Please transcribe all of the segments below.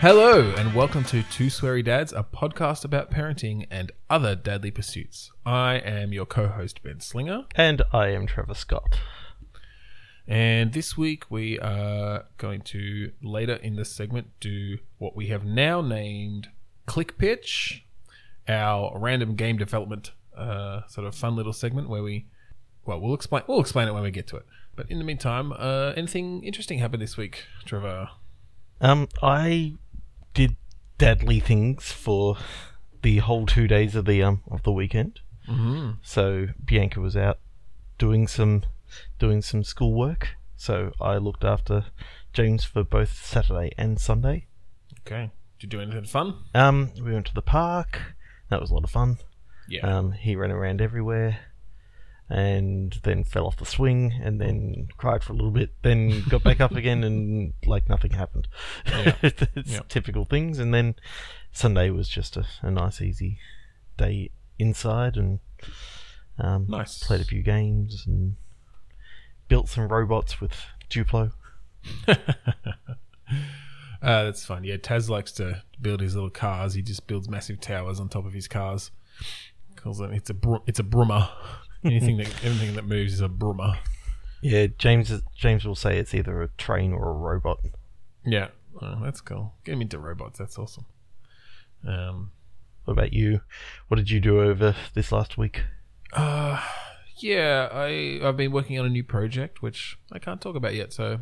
Hello, and welcome to Two Sweary Dads, a podcast about parenting and other dadly pursuits. I am your co host, Ben Slinger, And I am Trevor Scott. and this week we are going to, later in this segment, do what we have now named Click Pitch, our random game development uh, sort of fun little segment where we, well, we'll explain, we'll explain it when we get to it. But in the meantime, uh, anything interesting happened this week, Trevor? Um, I did deadly things for the whole two days of the um of the weekend. Mm-hmm. So Bianca was out doing some doing some schoolwork. So I looked after James for both Saturday and Sunday. Okay. Did you do anything fun? Um, we went to the park. That was a lot of fun. Yeah. Um, he ran around everywhere, and then fell off the swing, and then cried for a little bit. Then got back up again, and like nothing happened. Yeah. it's Yeah. typical things. And then Sunday was just a, a nice, easy day inside, and um, Nice. played a few games and built some robots with Duplo. Uh, that's fun. Yeah, Taz likes to build his little cars. He just builds massive towers on top of his cars. Calls it it's a br- it's a brummer. Anything that anything that moves is a brummer. Yeah, James James will say it's either a train or a robot. Yeah, oh, that's cool. Get him into robots. That's awesome. Um, What about you? What did you do over this last week? uh, yeah, I I've been working on a new project which I can't talk about yet. So,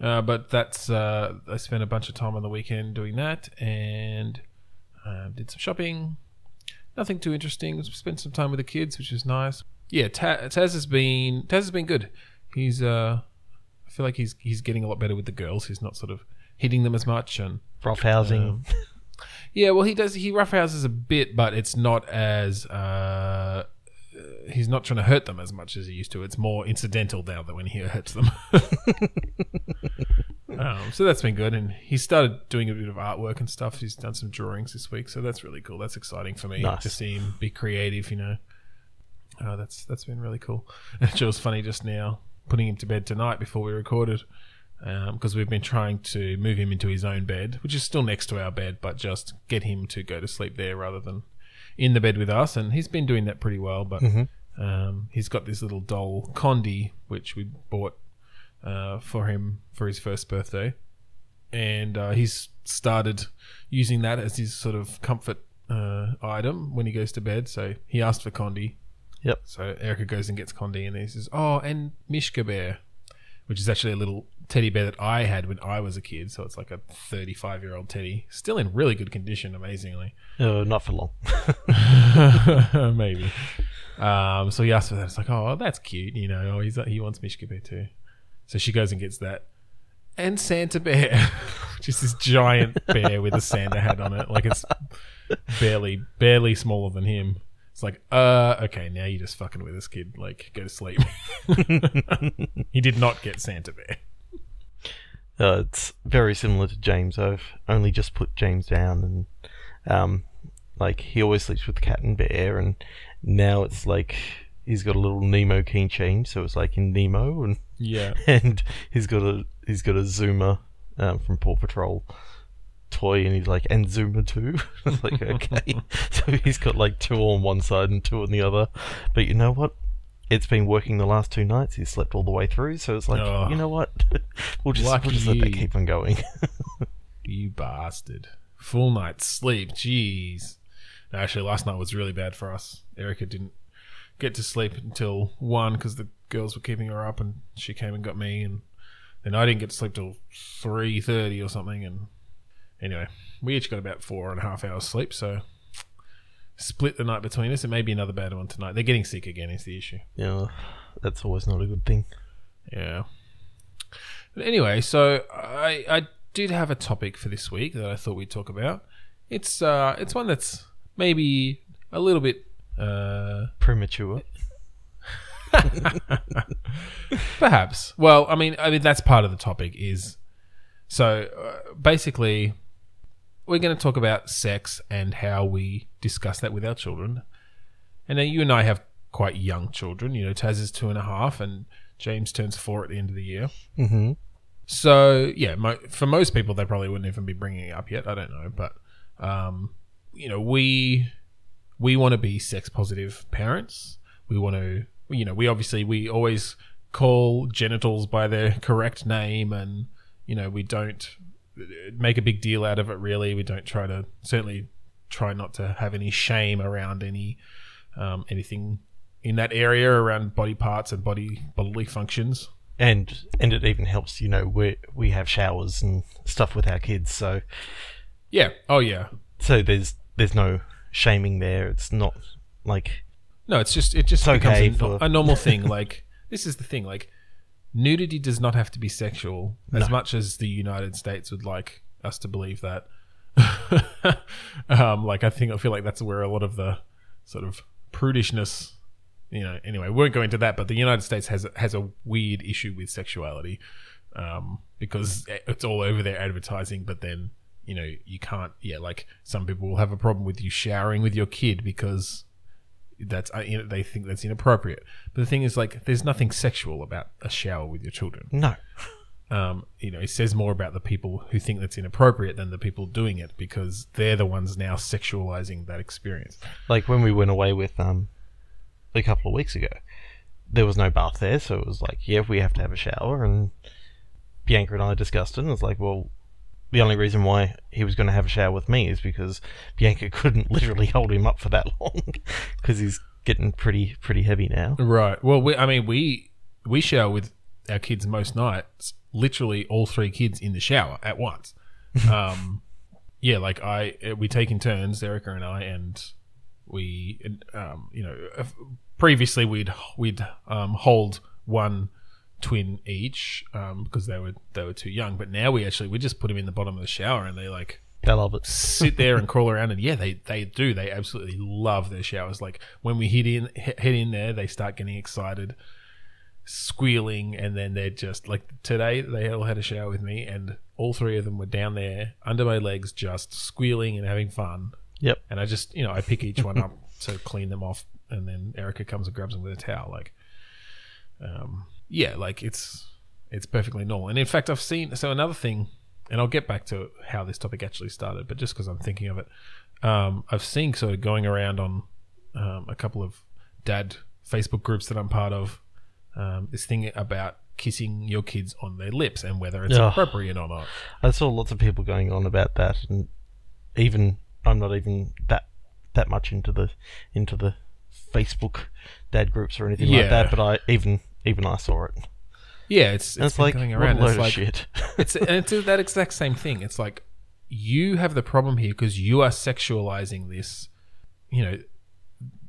uh, but that's uh, I spent a bunch of time on the weekend doing that and uh, did some shopping. Nothing too interesting. Spent some time with the kids, which is nice. Yeah, Ta- Taz has been Taz has been good. He's uh, I feel like he's he's getting a lot better with the girls. He's not sort of hitting them as much and Rough housing. Um, yeah, well, he does. He roughhouses a bit, but it's not as. Uh, uh, he's not trying to hurt them as much as he used to. It's more incidental now that when he hurts them. um, so that's been good, and he started doing a bit of artwork and stuff. He's done some drawings this week, so that's really cool. That's exciting for me Nice. to see him be creative. You know, uh, that's that's been really cool. It was funny just now putting him to bed tonight before we recorded because we've been trying to move him into his own bed, which is still next to our bed, but just get him to go to sleep there rather than in the bed with us. And he's been doing that pretty well. But um, he's got this little doll, Condi, which we bought uh, for him for his first birthday, and uh, he's started using that as his sort of comfort uh, item when he goes to bed. So he asked for Condi. Yep. So Erica goes and gets Condi, and he says, "Oh, and Mishka Bear." which is actually a little teddy bear that I had when I was a kid. So it's like a 35 year old teddy, still in really good condition, amazingly. Uh, not for long. Maybe. Um, so he asked for that. It's like, oh, that's cute. You know, oh, he's he wants Mishka Bear too. So she goes and gets that. And Santa Bear, which is this giant bear with a Santa hat on it. Like it's barely, barely smaller than him. It's like, uh, okay, now you're just fucking with this kid. Like, go to sleep. he did not get Santa Bear. Uh, it's very similar to James. I've only just put James down, and um, like he always sleeps with Cat and Bear, and now it's like he's got a little Nemo keychain, so it's like in Nemo, and Yeah. and he's got a he's got a Zuma um, from Paw Patrol toy, and he's like and Zuma too. it's like okay, so he's got like two on one side and two on the other. But you know what? It's been working the last two nights. He slept all the way through, so it's like Oh. you know what? we'll just Lucky we'll just let that you. keep on going. You bastard. Full night's sleep. Jeez. No, Actually, last night was really bad for us. Erica didn't get to sleep until 1 because the girls were keeping her up and she came and got me. And then I didn't get to sleep till 3.30 or something. And anyway, we each got about four and a half hours sleep. So split the night between us. It may be another bad one tonight. They're getting sick again is the issue. Yeah, that's always not a good thing. Yeah. But anyway, so I I did have a topic for this week that I thought we'd talk about. It's uh it's one that's maybe a little bit uh Premature. perhaps. Well, I mean I mean that's part of the topic is so uh, basically we're going to talk about sex and how we discuss that with our children. And now you and I have quite young children. You know, Taz is two and a half, and James turns four at the end of the year. Mm-hmm. So yeah, mo- for most people, they probably wouldn't even be bringing it up yet. I don't know, but um, you know, we we want to be sex positive parents. We want to, you know, we obviously we always call genitals by their correct name, and you know, we don't make a big deal out of it. Really, we don't try to certainly try not to have any shame around any um, anything in that area around body parts and body bodily functions. and and it even helps you know we we have showers and stuff with our kids so Yeah. Oh yeah. so there's there's no shaming there it's not like No, it's just it just It's becomes okay a, for- a normal thing. Like this is the thing. Like nudity does not have to be sexual, as No. much as the United States would like us to believe that. um, like I think I feel like that's where a lot of the sort of prudishness, you know. Anyway, we won't go into that, but the United States has has a weird issue with sexuality um, because it's all over their advertising, but then. You know, you can't. Yeah, like some people will have a problem with you showering with your kid because that's uh, you know, they think that's inappropriate. But the thing is, like, there's nothing sexual about a shower with your children. no Um, you know, it says more about the people who think that's inappropriate than the people doing it because they're the ones now sexualizing that experience. like when we went away with um a couple of weeks ago there was no bath there so it was like yeah we have to have a shower and bianca and i discussed it and it was like well the only reason why he was going to have a shower with me is because bianca couldn't literally hold him up for that long because he's getting pretty pretty heavy now Right. Well, we, I mean, we we shower with our kids most nights. Literally, all three kids in the shower at once. um, yeah, like I, uh, we take in turns, Erica and I, and we, um, you know, previously we'd we'd um, hold one twin each um, because they were they were too young. But now we actually we just put them in the bottom of the shower and they like they love it. sit there and crawl around and yeah they they do. They absolutely love their showers. Like when we hit in he- head in there they start getting excited squealing and then they're just like today they all had a shower with me and all three of them were down there under my legs just squealing and having fun. Yep. And i just you know i pick each one up to clean them off and then erica comes and grabs them with a towel like um yeah like it's it's perfectly normal and in fact i've seen so another thing and i'll get back to how this topic actually started but just because i'm thinking of it um i've seen sort of going around on um, a couple of dad facebook groups that i'm part of um, this thing about kissing your kids on their lips and whether it's Ugh. appropriate or not I saw lots of people going on about that, and even I'm not even that that much into the into the Facebook dad groups or anything Yeah. like that. But I even even I saw it. yeah it's, it's like going what a load it's of shit. it's and it's that exact same thing. It's like you have the problem here because you are sexualizing this. You know,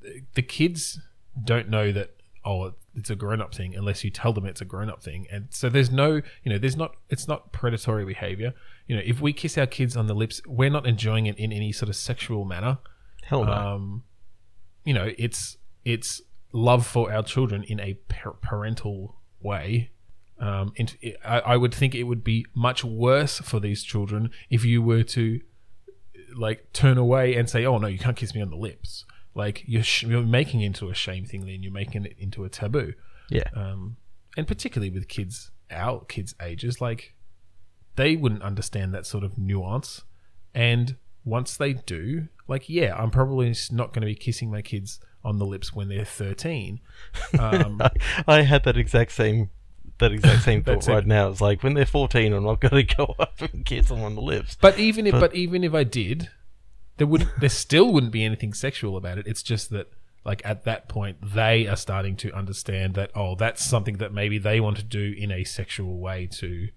the- the kids don't know that oh it's a grown up thing unless you tell them it's a grown up thing, and so there's no you know there's not it's not predatory behavior. You know, if we kiss our kids on the lips, we're not enjoying it in any sort of sexual manner. Hell no. Um, you know, it's it's love for our children in a par- parental way. Um, and it, I, I would think it would be much worse for these children if you were to like turn away and say, "Oh no, you can't kiss me on the lips." Like you're sh- you're making it into a shame thing, then you're making it into a taboo. yeah. Um, and particularly with kids, our kids' ages, like they wouldn't understand that sort of nuance. And once they do, like, yeah, I'm probably not going to be kissing my kids on the lips when they're 13. Um, I had that exact same that exact same thought That's it. right now. It's like when they're 14, I'm not going to go up and kiss them on the lips. but even if, But- but even if I did, there would there still wouldn't be anything sexual about it. It's just that, like, at that point, they are starting to understand that oh, that's something that maybe they want to do in a sexual way to,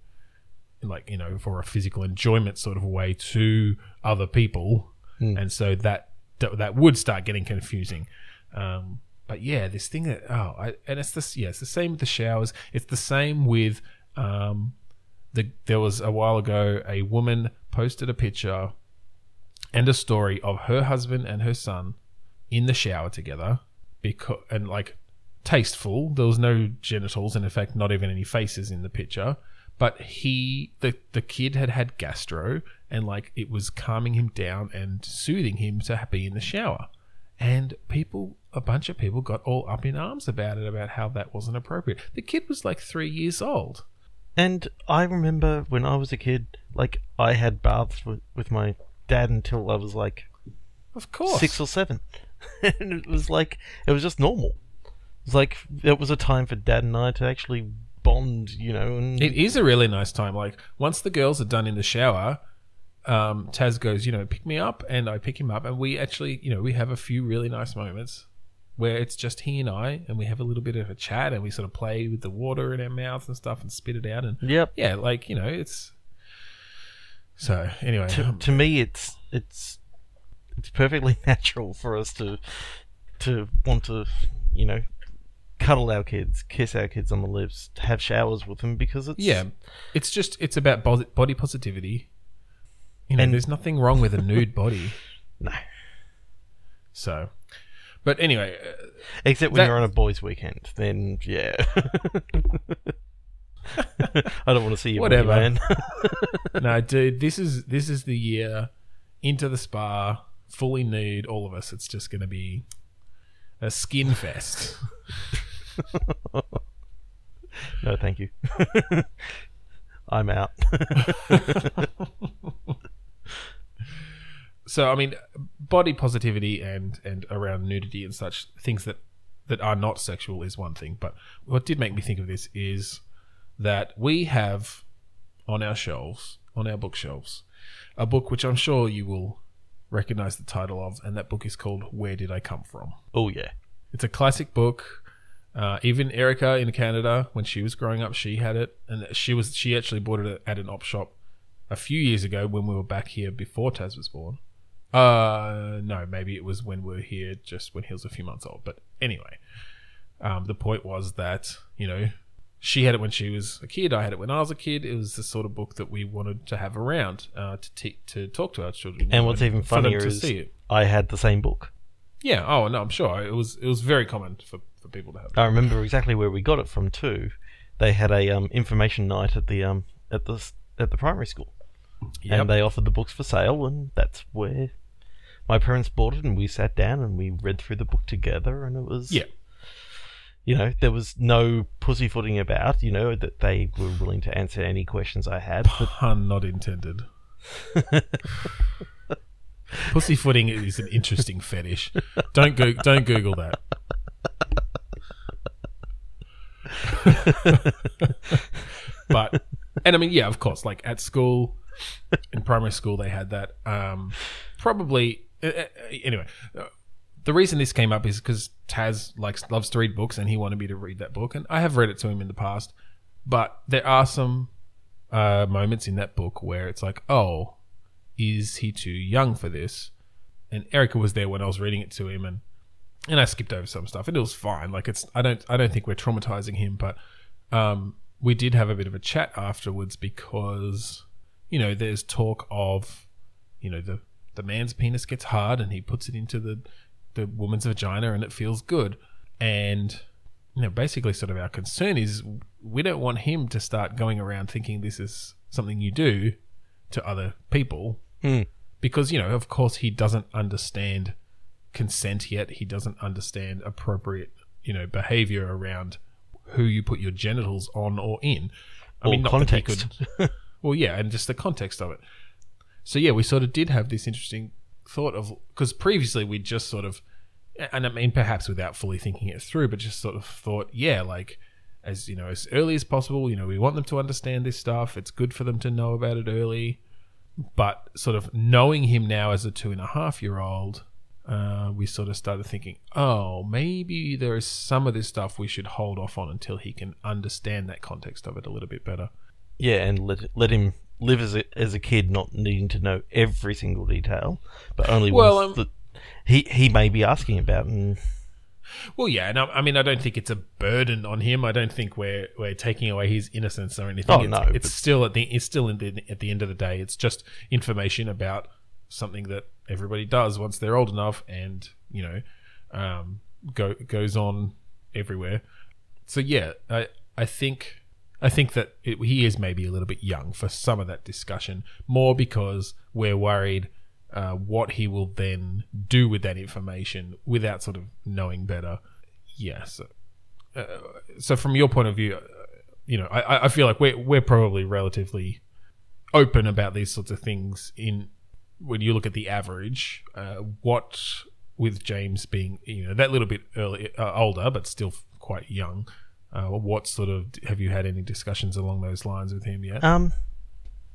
like, you know, for a physical enjoyment sort of way to other people, and so that that would start getting confusing. Um, but yeah, this thing that oh, I, and it's this yeah, it's the same with the showers. It's the same with um, the there was a while ago a woman posted a picture and a story of her husband and her son in the shower together because and like tasteful. There was no genitals and in fact not even any faces in the picture. But he the the kid had had gastro and like it was calming him down and soothing him to be in the shower. And people a bunch of people got all up in arms about it about how that wasn't appropriate the kid was like 3 years old And I remember when I was a kid, like I had baths with, with my dad until I was like Of course. six or seven, and it was like it was just normal. It was like it was a time for dad and I to actually bond, you know. And It is a really nice time. Like once the girls are done in the shower, um, Taz goes, you know, pick me up, and I pick him up, and we actually, you know, we have a few really nice moments where it's just he and I, and we have a little bit of a chat, and we sort of play with the water in our mouths and stuff, and spit it out, and yep. yeah, like you know, it's. So anyway, To, to me, it's it's it's perfectly natural for us to to want to, you know, cuddle our kids, kiss our kids on the lips, have showers with them because it's yeah, it's just it's about bo- body positivity. You know, And- there's nothing wrong with a nude body. no. So, but anyway, uh, Except when That- you're on a boys' weekend, then yeah. I don't want to see you, Whatever. man. no, dude, this is this is the year into the spa, fully nude, all of us. It's just going to be a skin fest. no, thank you. I'm out. So, I mean, body positivity and and around nudity and such things that that are not sexual is one thing. But what did make me think of this is that we have on our shelves, on our bookshelves, a book which I'm sure you will recognize the title of, and that book is called "Where Did I Come From." oh yeah. It's a classic book. Uh, even Erica in Canada, when she was growing up, she had it, and she was she actually bought it at an op shop a few years ago when we were back here before Taz was born. Uh, no, maybe it was when we were here, just when he was a few months old. But anyway, um, the point was that you know she had it when she was a kid. I had it when I was a kid. It was the sort of book that we wanted to have around uh, to te- to talk to our children. And what's even funnier to is see it. I had the same book. Yeah. Oh no, I'm sure it was it was very common for, for people to have. I remember exactly where we got it from too. They had a um, information night at the um, at the at the primary school, Yep. and they offered the books for sale, and that's where my parents bought it, and we sat down and we read through the book together, and it was Yeah. You know, there was no pussyfooting about. You know that they were willing to answer any questions I had. But Pun not intended. Pussyfooting is an interesting fetish. Don't go. Don't Google that. but and I mean, yeah, of course. Like at school, in primary school, they had that. Um, probably anyway. uh, The reason this came up is because Taz likes loves to read books, and he wanted me to read that book, and I have read it to him in the past. But there are some uh, moments in that book where it's like, oh, is he too young for this? And Erica was there when I was reading it to him, and and I skipped over some stuff, and it was fine. Like it's, I don't, I don't think we're traumatizing him, but um, we did have a bit of a chat afterwards because you know there's talk of you know the the man's penis gets hard and he puts it into the the woman's vagina and it feels good, and you know basically sort of our concern is we don't want him to start going around thinking this is something you do to other people. Hmm. because you know of course he doesn't understand consent yet. He doesn't understand appropriate you know behavior around who you put your genitals on or in. I Or mean not that he context. could well yeah and just the context of it so yeah we sort of did have this interesting thought of because previously we just sort of and i mean perhaps without fully thinking it through but just sort of thought yeah like as you know as early as possible you know we want them to understand this stuff it's good for them to know about it early but sort of knowing him now as a two and a half year old, uh, we sort of started thinking, oh, maybe there is some of this stuff we should hold off on until he can understand that context of it a little bit better. yeah, and let let him live as a as a kid, not needing to know every single detail, but only Well, ones um, that he he may be asking about. And Well, yeah, and I, I mean, I don't think it's a burden on him. I don't think we're we're taking away his innocence or anything. Oh, it's, no, it's still at the it's still in the, at the end of the day, it's just information about something that everybody does once they're old enough, and you know, um, go goes on everywhere. So yeah, I I think I think that it, he is maybe a little bit young for some of that discussion, more because we're worried uh, what he will then do with that information without sort of knowing better. Yeah. So, uh, so from your point of view, uh, you know, I- I, I feel like we're we're probably relatively open about these sorts of things. In when you look at the average, uh, what with James being you know that little bit early uh, older, but still quite young. Uh, what sort of have you had any discussions along those lines with him yet? Um,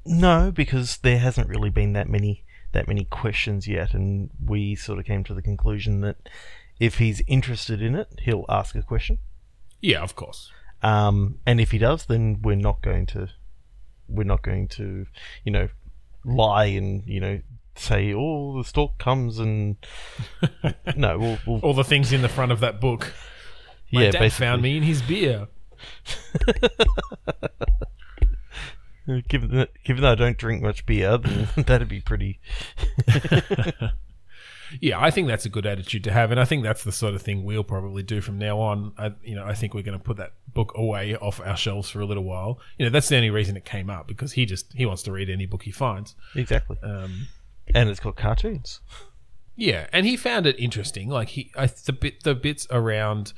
no, because there hasn't really been that many that many questions yet, and we sort of came to the conclusion that if he's interested in it, he'll ask a question. yeah, of course. Um, and if he does, then we're not going to we're not going to you know lie and you know say oh the stork comes and no we'll, we'll All the things in the front of that book. My yeah dad basically found me in his beer. given that given that I don't drink much beer then that'd be pretty Yeah, I think that's a good attitude to have, and I think that's the sort of thing we'll probably do from now on. I, you know, I think we're going to put that book away off our shelves for a little while. You know, that's the only reason it came up because he just he wants to read any book he finds. exactly Um, and it's got cartoons yeah, and he found it interesting. Like he, I, the bit, the bits around,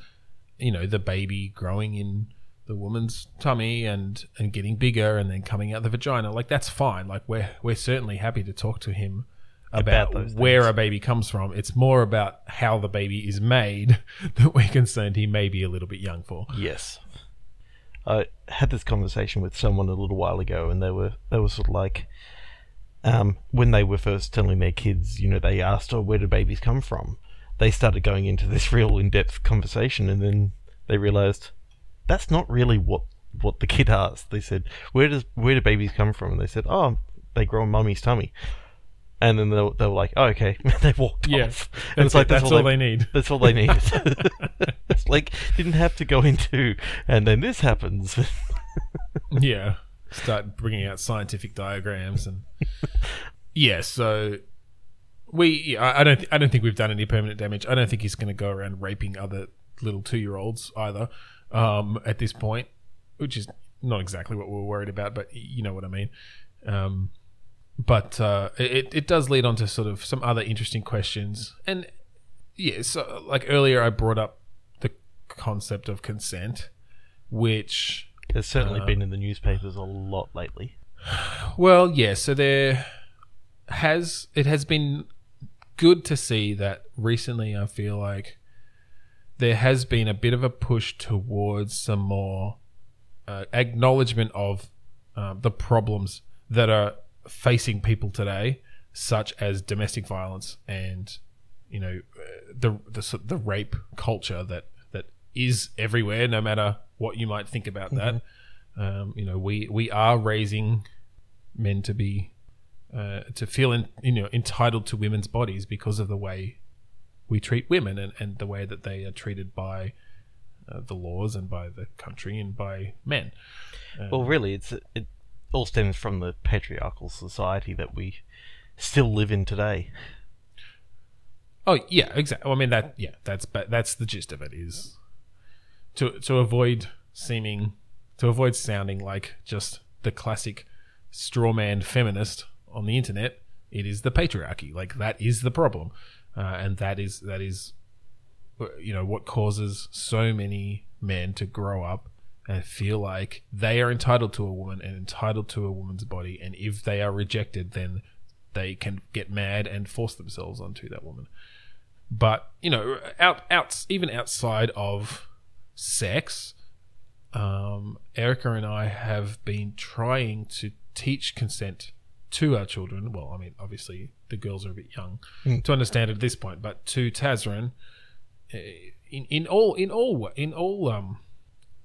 you know, the baby growing in the woman's tummy and and getting bigger and then coming out the vagina. Like that's fine. Like we're we're certainly happy to talk to him about, About where a baby comes from. It's more about how the baby is made that we're concerned he may be a little bit young for. Yes. I had this conversation with someone a little while ago, and they were they were sort of like, um, when they were first telling their kids, you know, they asked, "Oh, where do babies come from?" They started going into this real in depth conversation, and then they realized that's not really what what the kid asked. They said, "Where does where do babies come from?" And they said, "Oh, they grow in mummy's tummy." And then they were, they were like, "Oh, okay." they walked Yeah, off. And That's, it. that's all they need. that's all they needed. it's like didn't have to go into, and then this happens. yeah start bringing out scientific diagrams and yeah so we I don't th- I don't think we've done any permanent damage. I don't think he's going to go around raping other little two year olds either um, at this point, which is not exactly what we were worried about, but you know what I mean. Um, but uh, it it does lead on to sort of some other interesting questions, and yeah, so like earlier I brought up the concept of consent, which has certainly Uh, been in the newspapers a lot lately. Well, yeah. So there has it has been good to see that recently. I feel like there has been a bit of a push towards some more uh, acknowledgement of uh, the problems that are facing people today, such as domestic violence and you know the the the rape culture that that is everywhere. No matter what you might think about that, um, you know we we are raising men to be uh, to feel in, you know entitled to women's bodies because of the way we treat women and, and the way that they are treated by uh, the laws and by the country and by men. Well, really, it's it all stems from the patriarchal society that we still live in today. Oh yeah, exactly. I mean that yeah, that's but that's the gist of it is to to avoid seeming to avoid sounding like just the classic straw man feminist on the internet. It is the patriarchy. Like that is the problem, uh, and that is that is you know what causes so many men to grow up and feel like they are entitled to a woman and entitled to a woman's body, and if they are rejected, then they can get mad and force themselves onto that woman but you know out out even outside of sex um, erica and i have been trying to teach consent to our children well i mean obviously the girls are a bit young to understand at this point but to tazrin eh, in, in all in all in all um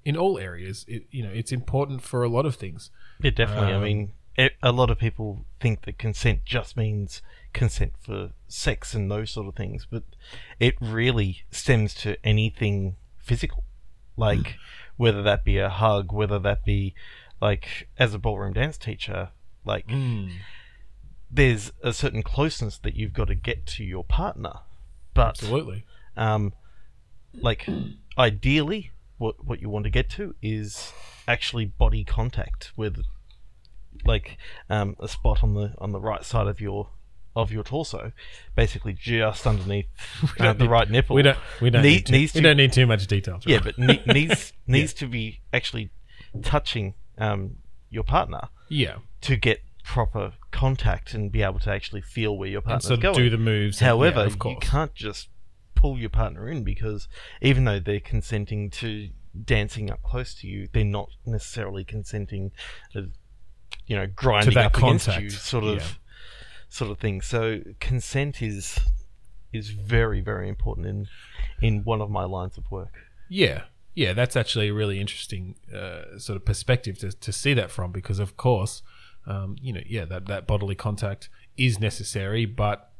in all areas it, you know it's important for a lot of things. Yeah, definitely. I Um, mean, a lot of people think that consent just means consent for sex and those sort of things, but it really stems to anything physical, like whether that be a hug, whether that be like as a ballroom dance teacher, like there's a certain closeness that you've got to get to your partner, but absolutely. um, like ideally, what what you want to get to is actually body contact with, like, um, a spot on the on the right side of your of your torso, basically just underneath uh, the need- right nipple. we don't we don't Ne- need, too, needs we don't need too much detail yeah, but ne- needs needs to be actually touching um, your partner. Yeah. To get proper contact and be able to actually feel where your And partner's sort of going. do the moves. and- However, yeah, of you can't just pull your partner in because even though they're consenting to dancing up close to you, they're not necessarily consenting to, you know, grinding up against you, sort of, yeah. sort of thing. So consent is is very very important in in one of my lines of work. Yeah, yeah, that's actually a really interesting uh, sort of perspective to, to see that from because, of course, um, you know, yeah, that, that bodily contact is necessary, but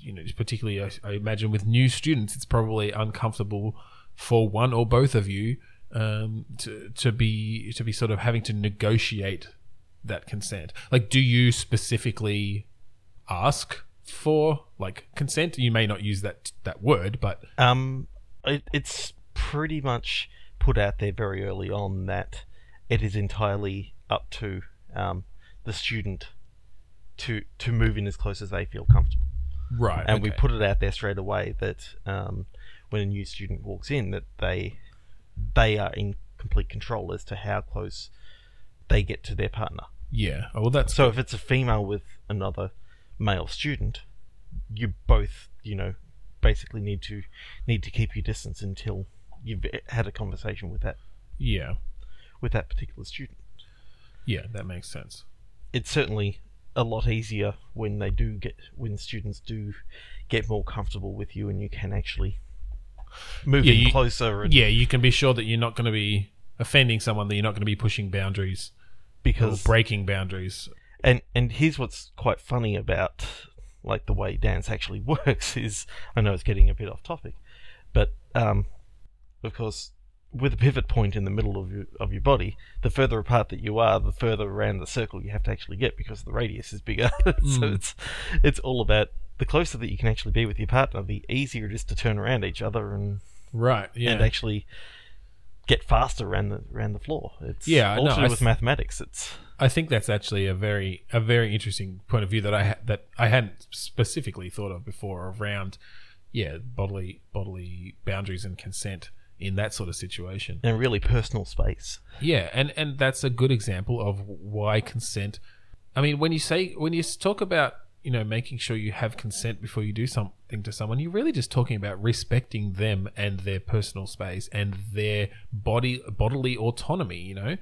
you know, particularly I, I imagine with new students, it's probably uncomfortable for one or both of you um, to to be to be sort of having to negotiate that consent. Like, do you specifically ask for like consent? You may not use that that word, but Um, it, it's pretty much put out there very early on that it is entirely up to um, the student to to move in as close as they feel comfortable, right, and we put it out there straight away that um, when a new student walks in, that they they are in complete control as to how close they get to their partner. yeah. Oh, well, that's So if it's a female with another male student, you both, you know, basically need to need to keep your distance until you've had a conversation with that yeah. with that particular student. Yeah, that makes sense. It's certainly a lot easier when they do get when students do get more comfortable with you and you can actually move Yeah, in you- closer and Yeah, you can be sure that you're not going to be offending someone, that you're not going to be pushing boundaries or because breaking boundaries. And and here's what's quite funny about like the way dance actually works is I know it's getting a bit off topic, but um, of course with a pivot point in the middle of your of your body, the further apart that you are, the further around the circle you have to actually get because the radius is bigger. so Mm. it's it's all about the closer that you can actually be with your partner, the easier it is to turn around each other and Right. Yeah. and actually get faster around the around the floor. It's Yeah, all no, to do with th- mathematics. It's I think that's actually a very a very interesting point of view that I ha- that I hadn't specifically thought of before around yeah bodily bodily boundaries and consent in that sort of situation. a really personal space. Yeah, and and that's a good example of why consent. I mean, when you say when you talk about you know making sure you have consent before you do something to someone, you're really just talking about respecting them and their personal space and their body bodily autonomy. You know,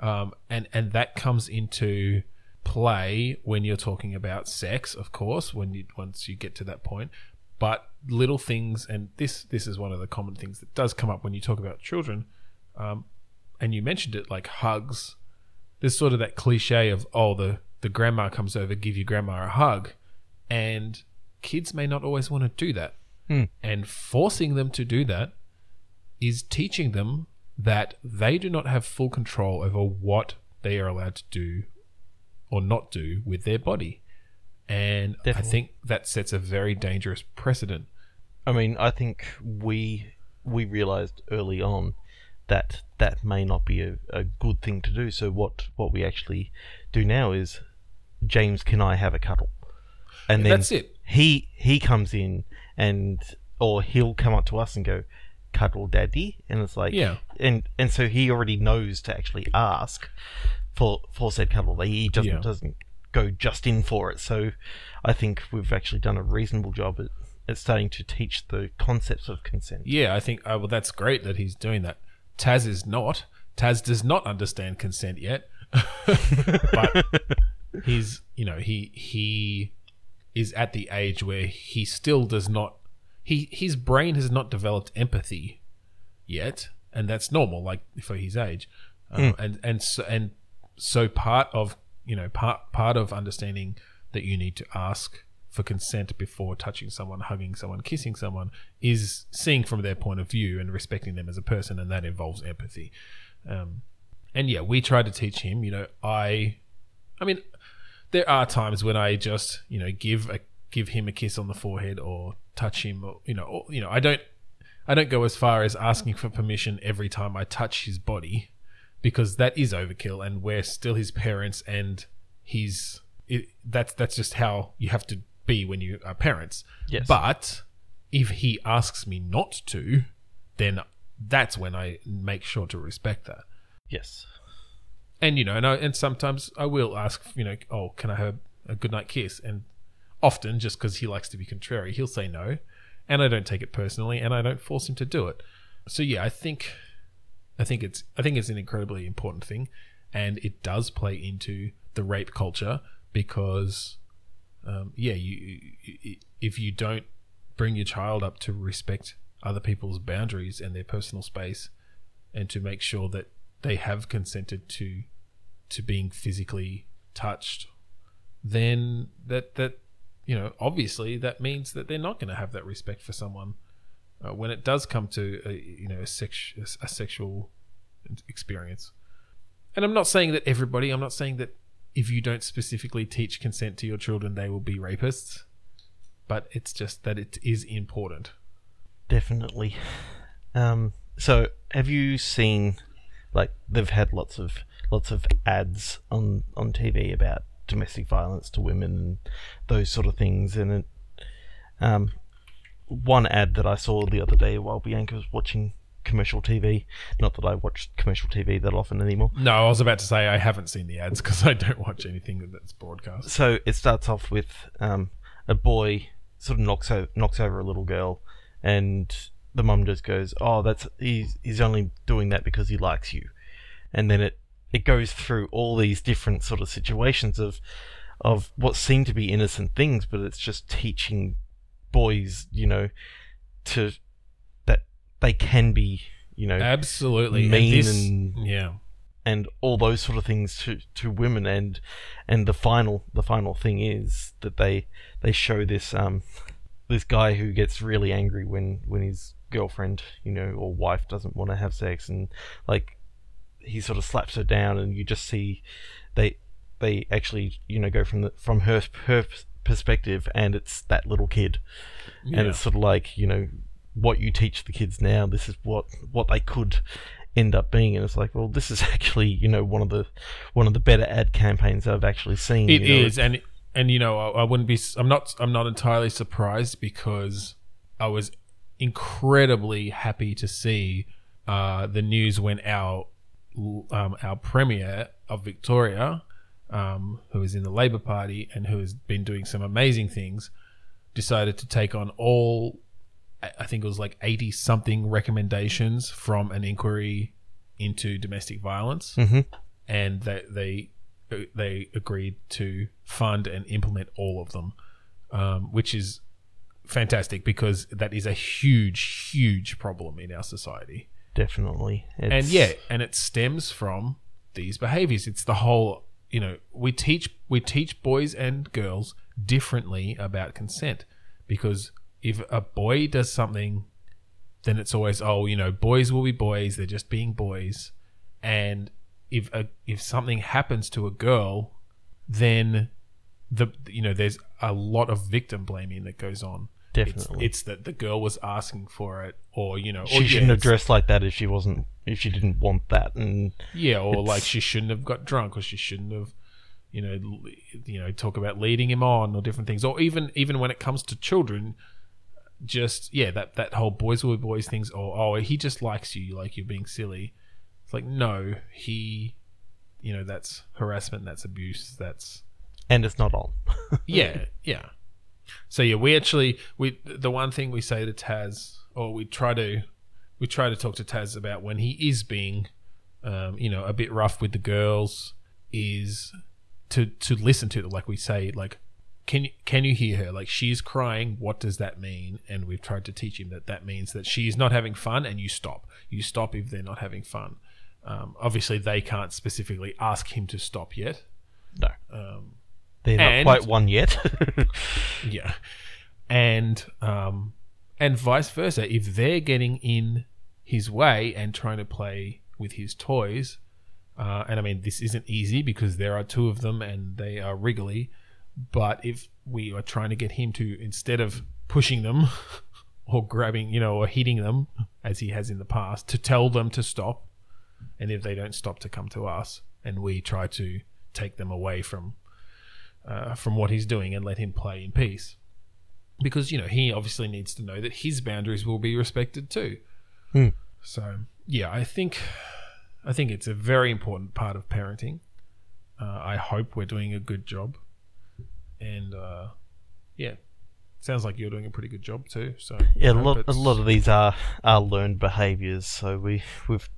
um, and and that comes into play when you're talking about sex, of course, when you once you get to that point. But little things, and this this is one of the common things that does come up when you talk about children. Um, and you mentioned it like hugs. There's sort of that cliche of oh the the grandma comes over, give your grandma a hug, and kids may not always want to do that. Hmm. And forcing them to do that is teaching them that they do not have full control over what they are allowed to do or not do with their body. And I think that sets a very dangerous precedent. I mean, I think we we realized early on that that may not be a, a good thing to do. So what what we actually do now is, James, can I have a cuddle? And then That's it. he he comes in and or he'll come up to us and go, cuddle daddy, and it's like Yeah. and and so he already knows to actually ask for for said cuddle. He doesn't Yeah. doesn't go just in for it. So I think we've actually done a reasonable job at, at starting to teach the concepts of consent. Yeah, I think. Oh, well, that's great that he's doing that. Taz is not. Taz does not understand consent yet, but he's you know he he is at the age where he still does not he his brain has not developed empathy yet, and that's normal, like for his age, um, and and so and so part of you know part part of understanding that you need to ask for consent before touching someone, hugging someone, kissing someone is seeing from their point of view and respecting them as a person, and that involves empathy. Um, and yeah, we try to teach him. You know, I, I mean, there are times when I just you know give a give him a kiss on the forehead or touch him, or you know, or, you know, I don't I don't go as far as asking for permission every time I touch his body because that is overkill, and we're still his parents, and he's it, that's that's just how you have to be when you are parents. Yes. But if he asks me not to, then that's when I make sure to respect that. Yes. and you know, and I, and sometimes I will ask, you know, oh, can I have a goodnight kiss? And often, just because he likes to be contrary, he'll say no, and I don't take it personally, and I don't force him to do it. So yeah, I think, I think it's, I think it's an incredibly important thing, and it does play into the rape culture because, um, yeah, you, if you don't bring your child up to respect other people's boundaries and their personal space, and to make sure that they have consented to to being physically touched, then that that you know obviously that means that they're not going to have that respect for someone uh, when it does come to a, you know a, sex, a sexual experience. And I'm not saying that everybody. I'm not saying that if you don't specifically teach consent to your children, they will be rapists. But it's just that it is important. Definitely. Um, so, have you seen like they've had lots of lots of ads on on TV about domestic violence to women and those sort of things, and it, um, one ad that I saw the other day while Bianca was watching commercial TV. Not that I watch commercial TV that often anymore. No, I was about to say I haven't seen the ads because I don't watch anything that's broadcast. So it starts off with um, a boy sort of knocks over, knocks over a little girl, and the mum just goes, "Oh, that's he's he's only doing that because he likes you," and then it it goes through all these different sort of situations of of what seem to be innocent things, but it's just teaching boys, you know, to that they can be, you know, absolutely. Mean and, this, and yeah, and all those sort of things to to women, and and the final the final thing is that they they show this um this guy who gets really angry when when his girlfriend, you know, or wife doesn't want to have sex, and like he sort of slaps her down, and you just see they they actually you know go from the from her her perspective, and it's that little kid, yeah. and it's sort of like you know what you teach the kids now. This is what what they could end up being and it's like well this is actually you know one of the one of the better ad campaigns I've actually seen It you know, is, and and you know, I, I wouldn't be. I'm not. I'm not entirely surprised because I was incredibly happy to see uh, the news when our um, our premier of Victoria, um, who is in the Labor Party and who has been doing some amazing things, decided to take on all. I think it was like eighty something recommendations from an inquiry into domestic violence, Mhm. and that they they agreed to fund and implement all of them, um, which is fantastic because that is a huge, huge problem in our society. definitely and yeah, and it stems from these behaviors. It's the whole, you know, we teach we teach boys and girls differently about consent because if a boy does something, then it's always oh, you know, boys will be boys. They're just being boys, and if a, if something happens to a girl, then the you know there's a lot of victim blaming that goes on. Definitely. it's, it's that the girl was asking for it, or you know, or she yeah, shouldn't have dressed like that if she wasn't if she didn't want that and Yeah, or like she shouldn't have got drunk, or she shouldn't have, you know, you know, talk about leading him on, or different things, or even even when it comes to children, just yeah, that that whole boys will be boys things, or oh, he just likes you, like you're being silly. It's like no, he, you know, that's harassment, that's abuse, that's and it's not on. yeah, yeah. So yeah, we actually we the one thing we say to Taz, or we try to we try to talk to Taz about when he is being, um, you know, a bit rough with the girls, is to to listen to them. Like we say, like, can you can you hear her? Like she's crying. What does that mean? And we've tried to teach him that that means that she's not having fun, and you stop. You stop if they're not having fun. Um, obviously, they can't specifically ask him to stop yet. No. Um, They're not And- quite one yet. yeah, and um, and vice versa. If they're getting in his way and trying to play with his toys, uh, and I mean this isn't easy because there are two of them and they are wriggly. But if we are trying to get him to instead of pushing them or grabbing, you know, or hitting them as he has in the past, to tell them to stop, and if they don't stop, to come to us, and we try to take them away from uh, from what he's doing and let him play in peace. Because, you know, he obviously needs to know that his boundaries will be respected too. Hmm. So, yeah, I think I think it's a very important part of parenting. Uh, I hope we're doing a good job, and uh, yeah, sounds like you're doing a pretty good job too. So Yeah, a lot, a lot of these are are learned behaviours. So we we've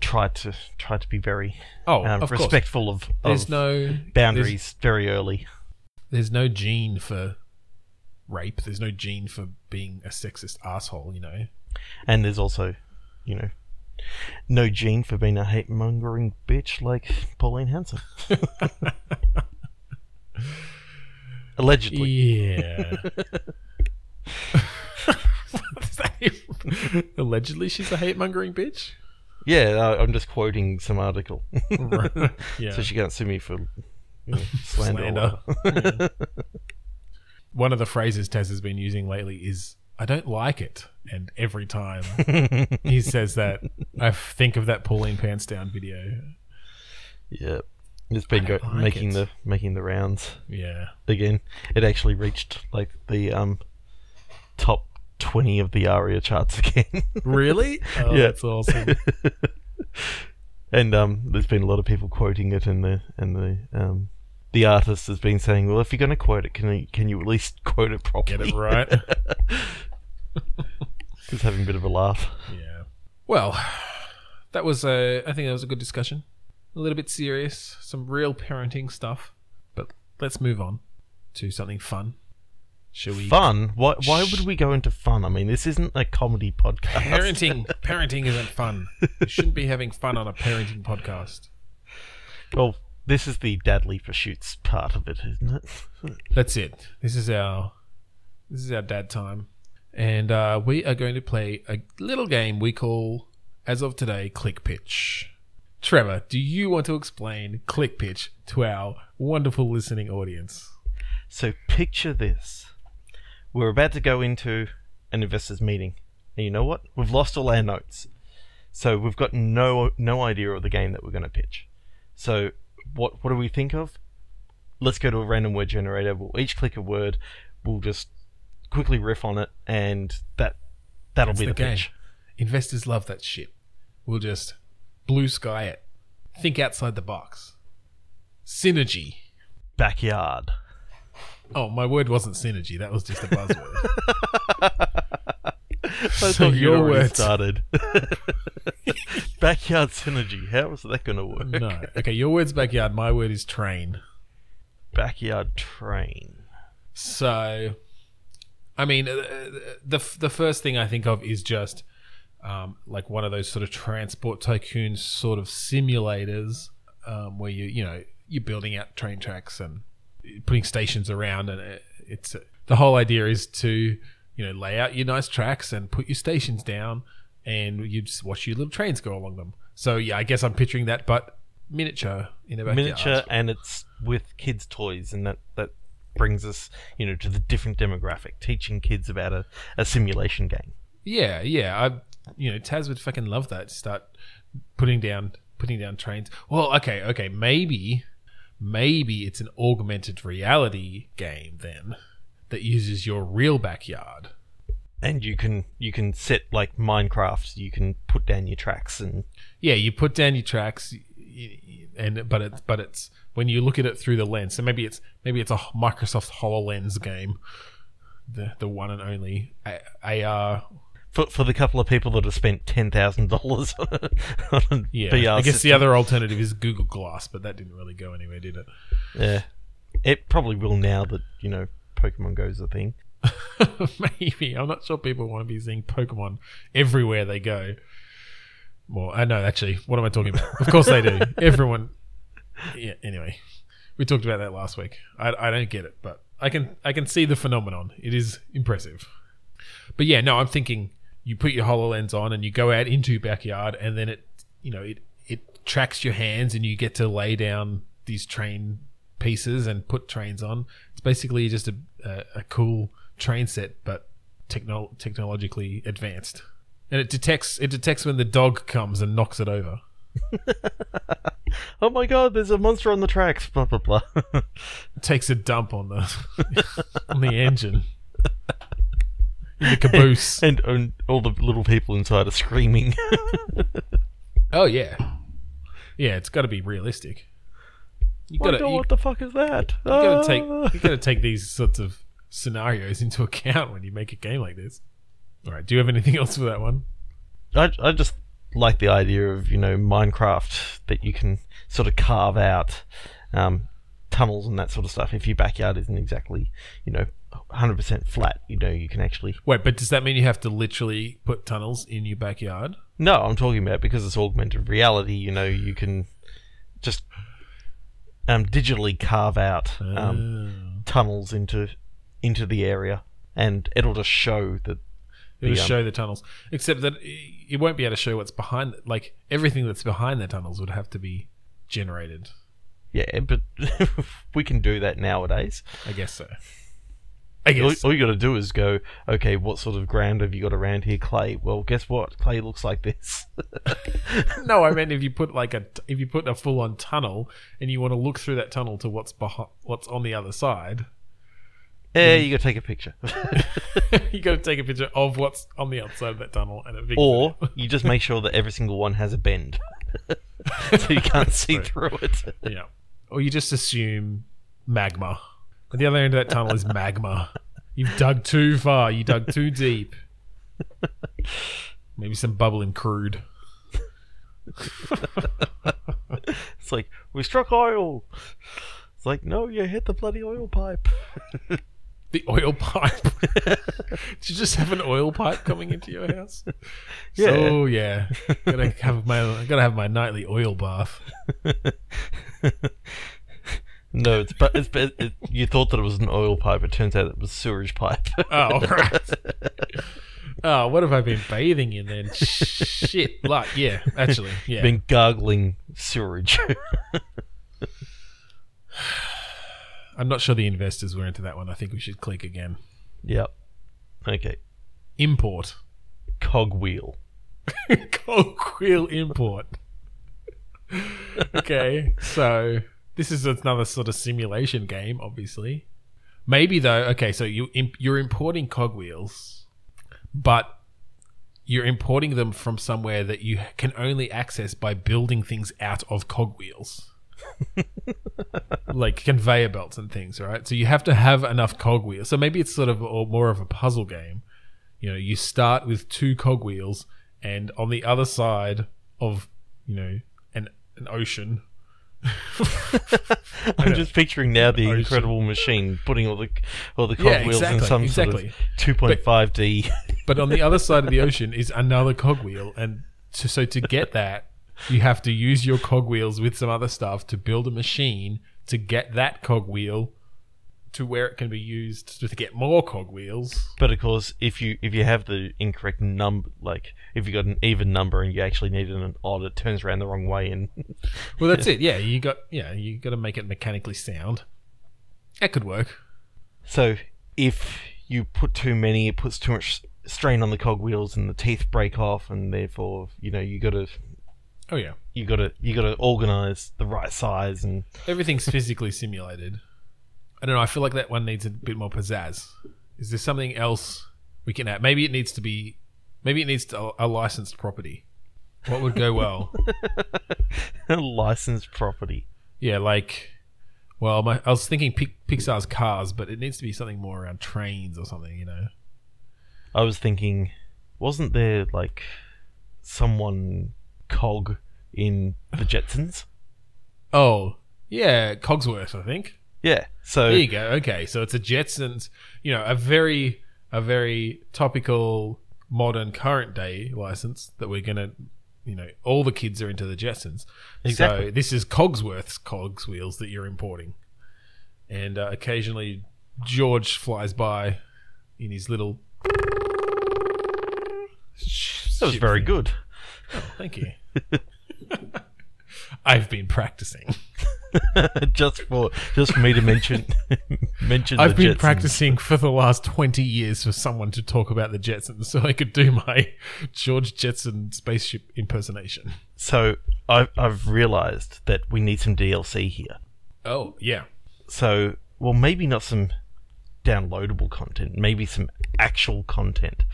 tried to try to be very oh, um, of course. respectful of, There's no boundaries very early. There's, there's no gene for rape. There's no gene for being a sexist asshole. You know. And there's also, you know, no gene for being a hate mongering bitch like Pauline Hanson. Allegedly. Yeah. Allegedly, she's a hate mongering bitch. Yeah, I- I'm just quoting some article. Right. Yeah. So she can't sue me for you know, slander. Slander. One of the phrases Taz has been using lately is "I don't like it," and every time he says that, I think of that Pauline Pantsdown video. yeah. It's been go- like making it. the making the rounds Yeah. again. It actually reached like the um top twenty of the ARIA charts again. Really? Oh, Yeah. that's awesome. and um, there's been a lot of people quoting it, in the and the um, the artist has been saying, "Well, if you're going to quote it, can you can you at least quote it properly?" Get it right. Just having a bit of a laugh. Yeah. Well, that was a. I think that was a good discussion. A little bit serious, some real parenting stuff, but let's move on to something fun. Shall we? Fun? Why why would we go into fun? I mean, this isn't a comedy podcast. Parenting. parenting isn't fun. You shouldn't be having fun on a parenting podcast. Well, this is the Dadly Pursuits part of it, isn't it? That's it. This is our. This is our dad time, and uh, we are going to play a little game we call, as of today, Click Pitch. Trevor, do you want to explain Click Pitch to our wonderful listening audience? So picture this: we're about to go into an investors meeting, and you know what? We've lost all our notes, so we've got no no idea of the game that we're going to pitch. So what what do we think of? Let's go to a random word generator. We'll each click a word. We'll just quickly riff on it, and that that'll That's be the, the, game. pitch. Investors love that shit. We'll just blue sky it. Think outside the box. Synergy. Backyard. Oh, my word wasn't synergy. That was just a buzzword. I So your words- started. Backyard synergy. How is that going to work? no. Okay, your word's backyard. My word is train. Backyard train. So, I mean, uh, the the first thing I think of is just um, like one of those sort of transport tycoon sort of simulators um, where you you know you're building out train tracks and putting stations around, and it- it's the whole idea is to you know lay out your nice tracks and put your stations down, and you just watch your little trains go along them. So yeah, I guess I'm picturing that, but miniature in a backyard. miniature and it's with kids toys and that that brings us you know to the different demographic teaching kids about a, a simulation game Yeah, yeah. I, you know, Taz would fucking love that. Start putting down, putting down trains. Well, okay, okay. Maybe, maybe it's an augmented reality game then that uses your real backyard. and you can you can set like minecraft you can put down your tracks and Yeah, you put down your tracks, and but it's but it's when you look at it through the lens. So maybe it's maybe it's a Microsoft Hololens game, the the one and only AR uh, for, for the couple of people that have spent ten thousand dollars on a Yeah, VR I guess the other alternative is Google Glass, but that didn't really go anywhere, did it? yeah it probably will now that you know Pokemon Go's a thing Maybe I'm not sure people want to be seeing Pokemon everywhere they go. Well, uh, I know actually. What am I talking about? Of course they do. Everyone. Yeah. Anyway, we talked about that last week. I, I don't get it, but I can I can see the phenomenon. It is impressive. But yeah, no, I'm thinking you put your Hololens on and you go out into your backyard, and then it you know it it tracks your hands, and you get to lay down these train pieces and put trains on. It's basically just a a, a cool train set, but techno- technologically advanced. And it detects it detects when the dog comes and knocks it over. oh my god there's a monster on the tracks blah blah blah takes a dump on the on the engine. In the caboose. and, and all the little people inside are screaming Oh yeah. Yeah, it's got to be realistic. You I got to know you, what the fuck is that? you got to take Ah. you got to take these sorts of scenarios into account when you make a game like this. All right, do you have anything else for that one? I, I just like the idea of you know Minecraft that you can sort of carve out um, tunnels and that sort of stuff. If your backyard isn't exactly you know 100% flat, you know you can actually. Wait, but does that mean you have to literally put tunnels in your backyard? No, I'm talking about because it's augmented reality. You know you can just um, digitally carve out um, Oh. tunnels into into the area, and it'll just show that. It'll the, um, show the tunnels, except that it won't be able to show what's behind. Like everything that's behind the tunnels would have to be generated. Yeah, but we can do that nowadays. I guess so. All, all you got to do is go, okay, what sort of ground have you got around here? Clay. Well, guess what? Clay looks like this. no, I mean if you put like a if you put a full on tunnel and you want to look through that tunnel to what's behind what's on the other side, yeah, you got to take a picture. you got to take a picture of what's on the outside of that tunnel and or you just make sure that every single one has a bend. so you can't see through it. yeah, or you just assume magma. At the other end of that tunnel is magma. You've dug too far. You dug too deep. Maybe some bubbling crude. It's like, we struck oil. It's like, no, you hit the bloody oil pipe. The oil pipe. Did you just have an oil pipe coming into your house? Yeah. So yeah, gotta have my gotta have my nightly oil bath. no, it's but it's, it, it, you thought that it was an oil pipe. It turns out it was sewage pipe. Oh right. Oh, what have I been bathing in then? Shit, like yeah, actually, yeah. Been gargling sewage. I'm not sure the investors were into that one. I think we should click again. yep. Okay. Import. Cogwheel. Cogwheel import. okay, so this is another sort of simulation game, obviously. Maybe though, okay, so you imp- you're importing cogwheels, but you're importing them from somewhere that you can only access by building things out of cogwheels. like conveyor belts and things, right? So you have to have enough cogwheels. So maybe it's sort of or more of a puzzle game. You know, you start with two cogwheels, and on the other side of you know an an ocean, I'm just picturing now the Ocean. incredible machine putting all the all the Yeah, cogwheels in some exactly. sort of 2.5D. but on the other side of the ocean is another cogwheel, and to, so to get that, you have to use your cogwheels with some other stuff to build a machine to get that cogwheel to where it can be used to get more cogwheels. But of course, if you if you have the incorrect number, like if you got an even number and you actually needed an odd, it turns around the wrong way. And Well, that's it. Yeah, you got yeah, you got to make it mechanically sound. That could work. so if you put too many, it puts too much strain on the cogwheels, and the teeth break off, and therefore you know you got to Oh yeah, you got to you got to organize the right size and everything's physically simulated. I don't know. I feel like that one needs a bit more pizzazz. Is there something else we can add? Maybe it needs to be. Maybe it needs to, a licensed property. What would go well? licensed property. yeah, like. Well, my, I was thinking Pixar's Cars, but it needs to be something more around trains or something. You know. I was thinking, wasn't there like someone cog in the Jetsons? Oh yeah, Cogsworth, I think. Yeah. So There you go. Okay, so it's a Jetsons, you know, a very a very topical, modern, current day license that we're gonna, you know, all the kids are into the Jetsons. Exactly. So this is Cogsworth's cogs wheels that you're importing, and uh, occasionally George flies by in his little. that was very good. Thank you. I've been practicing. just for just for me to mention mention. I've the been Jetsons. practicing for the last 20 years for someone to talk about the Jetsons so I could do my George Jetson spaceship impersonation. So I've I've realised that we need some DLC here. Oh, yeah. So well, maybe not some downloadable content, maybe some actual content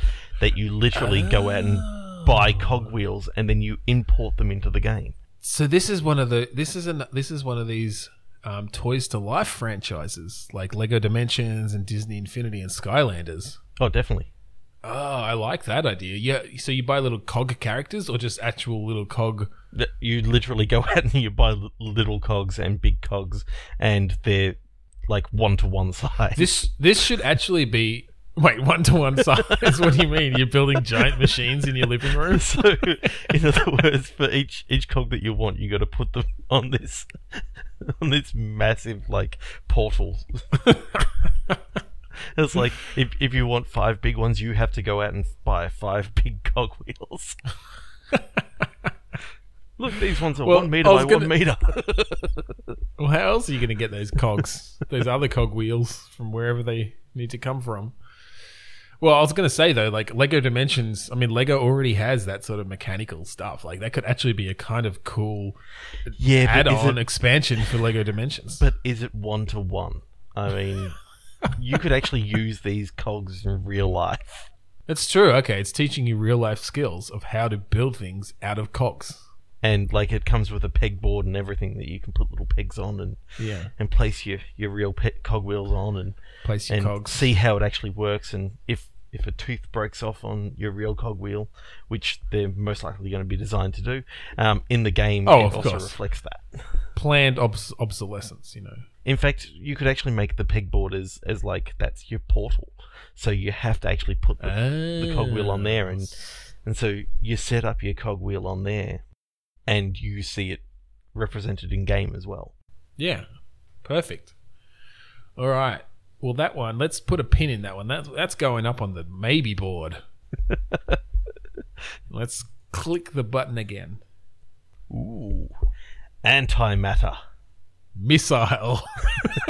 that you literally go out and buy oh. cogwheels and then you import them into the game. So this is one of the this is an this is one of these um, Toys to Life franchises like Lego Dimensions and Disney Infinity and Skylanders. Oh, definitely. Oh, I like that idea. Yeah, so you buy little cog characters or just actual little cog? That You literally go out and you buy little cogs and big cogs, and they're like one to one size. This this should actually be wait one to one size. what do you mean? You're building giant machines in your living room? So, in other words, for each each cog that you want, you got to put them on this on this massive like portal. it's like if if you want five big ones, you have to go out and buy five big cog wheels. Look, these ones are Well, one meter by was one meter. Well, how else are you going to get those cogs, those other cog wheels from wherever they need to come from? Well, I was going to say though, like Lego Dimensions. I mean, Lego already has that sort of mechanical stuff. Like that could actually be a kind of cool yeah, add-on it, expansion for Lego Dimensions. but is it one to one? I mean, you could actually use these cogs in real life. That's true. Okay, it's teaching you real life skills of how to build things out of cogs. and like it comes with a pegboard and everything that you can put little pegs on and Yeah, and place your your real pe- cogwheels on and place your and cogs. see how it actually works and if if a tooth breaks off on your real cogwheel, which they're most likely going to be designed to do, um, in the game Oh, it also course. reflects that. Planned obs- obsolescence. You know. In fact, you could actually make the pegboard as as like that's your portal, so you have to actually put the, the cogwheel on there and And so you set up your cogwheel on there, and you see it represented in game as well. Yeah, perfect. All right. Well, that one. Let's put a pin in that one. That's that's going up on the maybe board. let's click the button again. Ooh, antimatter. Missile.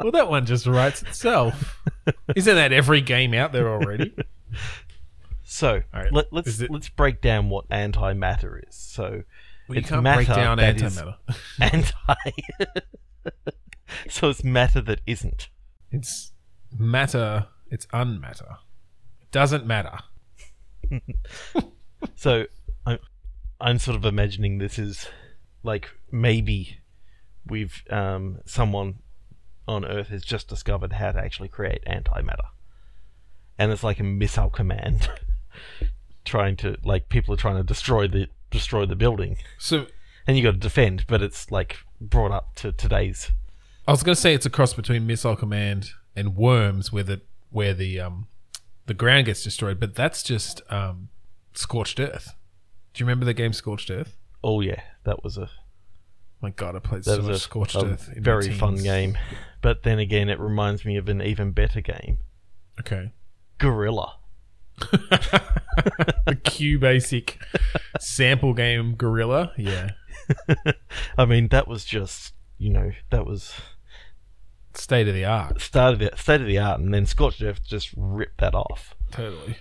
well, that one just writes itself. Isn't that every game out there already? So right, let, is let's it- let's break down what antimatter is. So Well, you can't break down antimatter. anti. so it's matter that isn't. It's matter. It's unmatter. It doesn't matter. So I'm I'm sort of imagining this is like maybe we've um, someone on Earth has just discovered how to actually create antimatter, and it's like a missile command trying to like people are trying to destroy the destroy the building, So and you got to defend, but it's like brought up to today's. I was going to say it's a cross between Missile Command and Worms, where the where the um the ground gets destroyed, but that's just um Scorched Earth. Do you remember the game Scorched Earth? Oh yeah, that was a My God, I played that so much a, Scorched a Earth. Very fun game, but then again, it reminds me of an even better game, Okay. Gorilla. the QBasic sample game Gorilla. Yeah. I mean, that was just you know that was State of the art. state of the state of the art, and then Scorched Earth just ripped that off, Totally.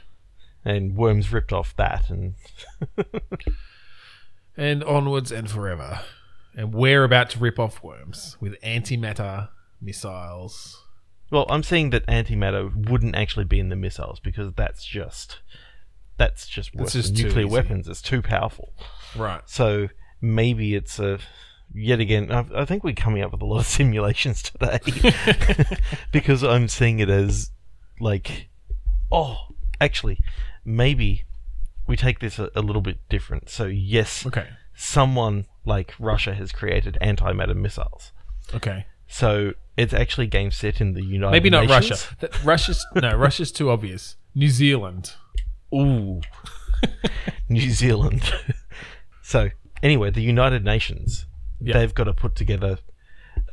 and Worms ripped off that, and And onwards and forever. And we're about to rip off Worms with antimatter missiles. well, I'm saying that antimatter wouldn't actually be in the missiles because that's just that's just worse just nuclear weapons. It's too powerful. Right. So maybe it's a yet again. I, I think we're coming up with a lot of simulations today because I'm seeing it as like, oh, actually, maybe we take this a, a little bit different. So yes, Okay. someone like Russia has created antimatter missiles. Okay. So it's actually game set in the United Nations. Maybe not Nations. Russia. That, Russia's no, Russia's too obvious. New Zealand. Ooh, New Zealand. so anyway, the United Nations Yeah. they've got to put together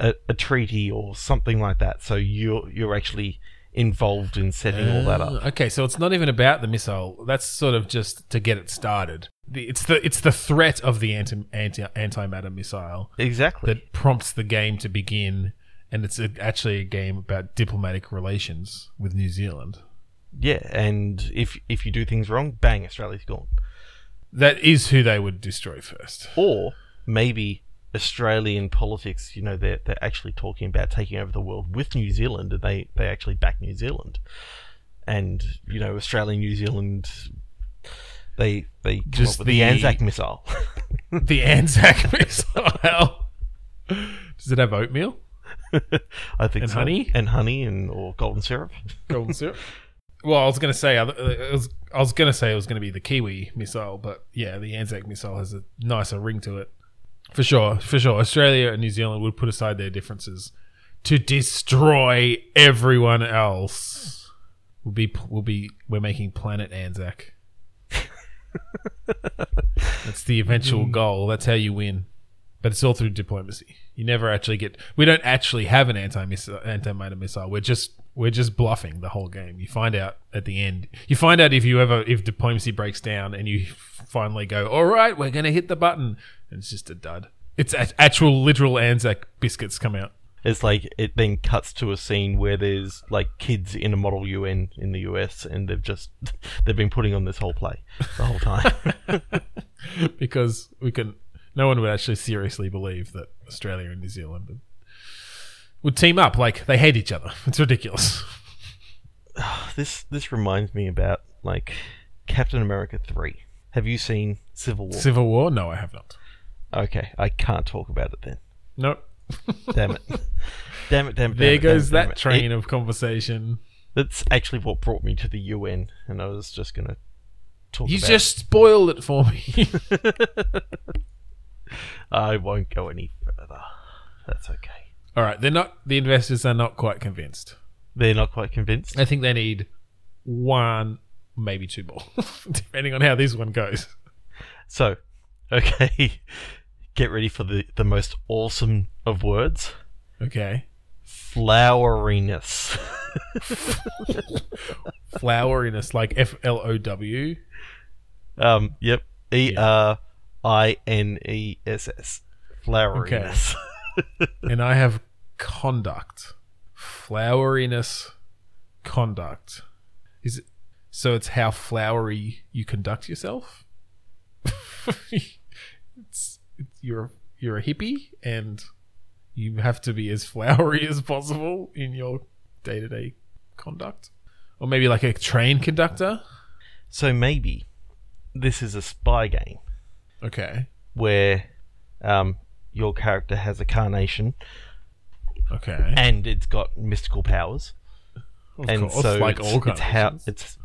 a, a treaty or something like that. So you're you're actually involved in setting all that Uh, up. Okay, so it's not even about the missile. That's sort of just to get it started. The, it's the it's the threat of the anti, anti antimatter missile Exactly. that prompts the game to begin, and it's a, actually a game about diplomatic relations with New Zealand. yeah, and if if you do things wrong, bang, Australia's gone. That is who they would destroy first. Or maybe Australian politics, you know, they're they're actually talking about taking over the world with New Zealand, and they they actually back New Zealand, and you know, Australia, and New Zealand, they they Just the, the- Anzac missile. the Anzac missile. Does it have oatmeal? I think And so. honey? and honey and or golden syrup. Golden syrup. Well, I was going to say, it was, I was going to say it was going to be the Kiwi missile, but yeah, the Anzac missile has a nicer ring to it. For sure, for sure. Australia and New Zealand would put aside their differences to destroy everyone else. We'll be, we'll be, we're making Planet Anzac. That's the eventual hmm. goal. That's how you win. But it's all through diplomacy. You never actually get. We don't actually have an anti missile, antimatter missile. We're just we're just bluffing the whole game. You find out at the end. You find out if you ever if diplomacy breaks down and you finally go, all right, we're gonna hit the button, and it's just a dud. It's a- actual literal Anzac biscuits come out. It's like it then cuts to a scene where there's like kids in a model UN in the US, and they've just they've been putting on this whole play the whole time. because we can. No one would actually seriously believe that Australia and New Zealand would, team up. Like they hate each other. It's ridiculous. this this reminds me about like Captain America three. Have you seen Civil War? Civil War? No, I have not. okay, I can't talk about it then. Nope. Damn it. damn it, damn it. There it, goes damn it, that train It- of conversation. that's actually what brought me to the UN, and I was just gonna talk You just spoiled it for me. I won't go any further. That's okay. All right, they're not. The investors are not quite convinced. They're not quite convinced. I think they need one, maybe two more, depending on how this one goes. So, okay, get ready for the, the most awesome of words Okay, floweriness. floweriness, like F L O W. um, yep. E R I N E S S. Floweriness. and I have conduct. Floweriness, conduct. Is it so? It's how flowery you conduct yourself. it's, it's you're you're a hippie and you have to be as flowery as possible in your day to day conduct, or maybe like a train conductor. So maybe this is a spy game Okay, where um, your character has a carnation okay, and it's got mystical powers. of and course, so like it's, all it's how it's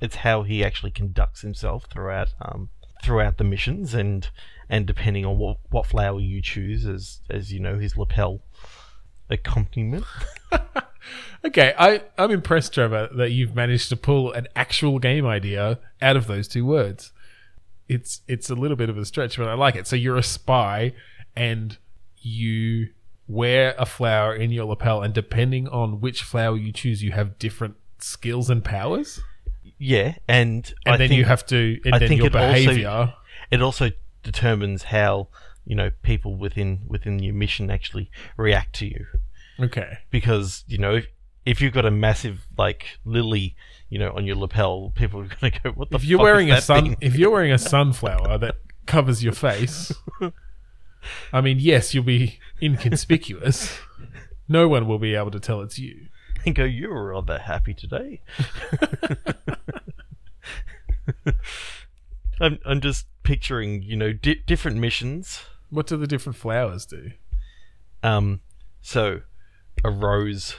it's how he actually conducts himself throughout um, throughout the missions and and depending on what what flower you choose as as you know his lapel accompaniment. Okay, I, I'm impressed, Trevor, that you've managed to pull an actual game idea out of those two words. It's it's a little bit of a stretch, but I like it. So you're a spy, and you wear a flower in your lapel, and depending on which flower you choose, you have different skills and powers. Yeah, and And I then think you have to, and I then think your it also- behavior. it also determines how you know people within within your mission actually react to you okay, because you know if, if you've got a massive like lily you know on your lapel people are going to go what the if you're wearing a sun, thing?" if you're wearing a sunflower that covers your face, I mean, yes, you'll be inconspicuous. No one will be able to tell it's you. and go, you were rather happy today. I'm, I'm just picturing, you know, di- different missions. What do the different flowers do? Um, so a rose,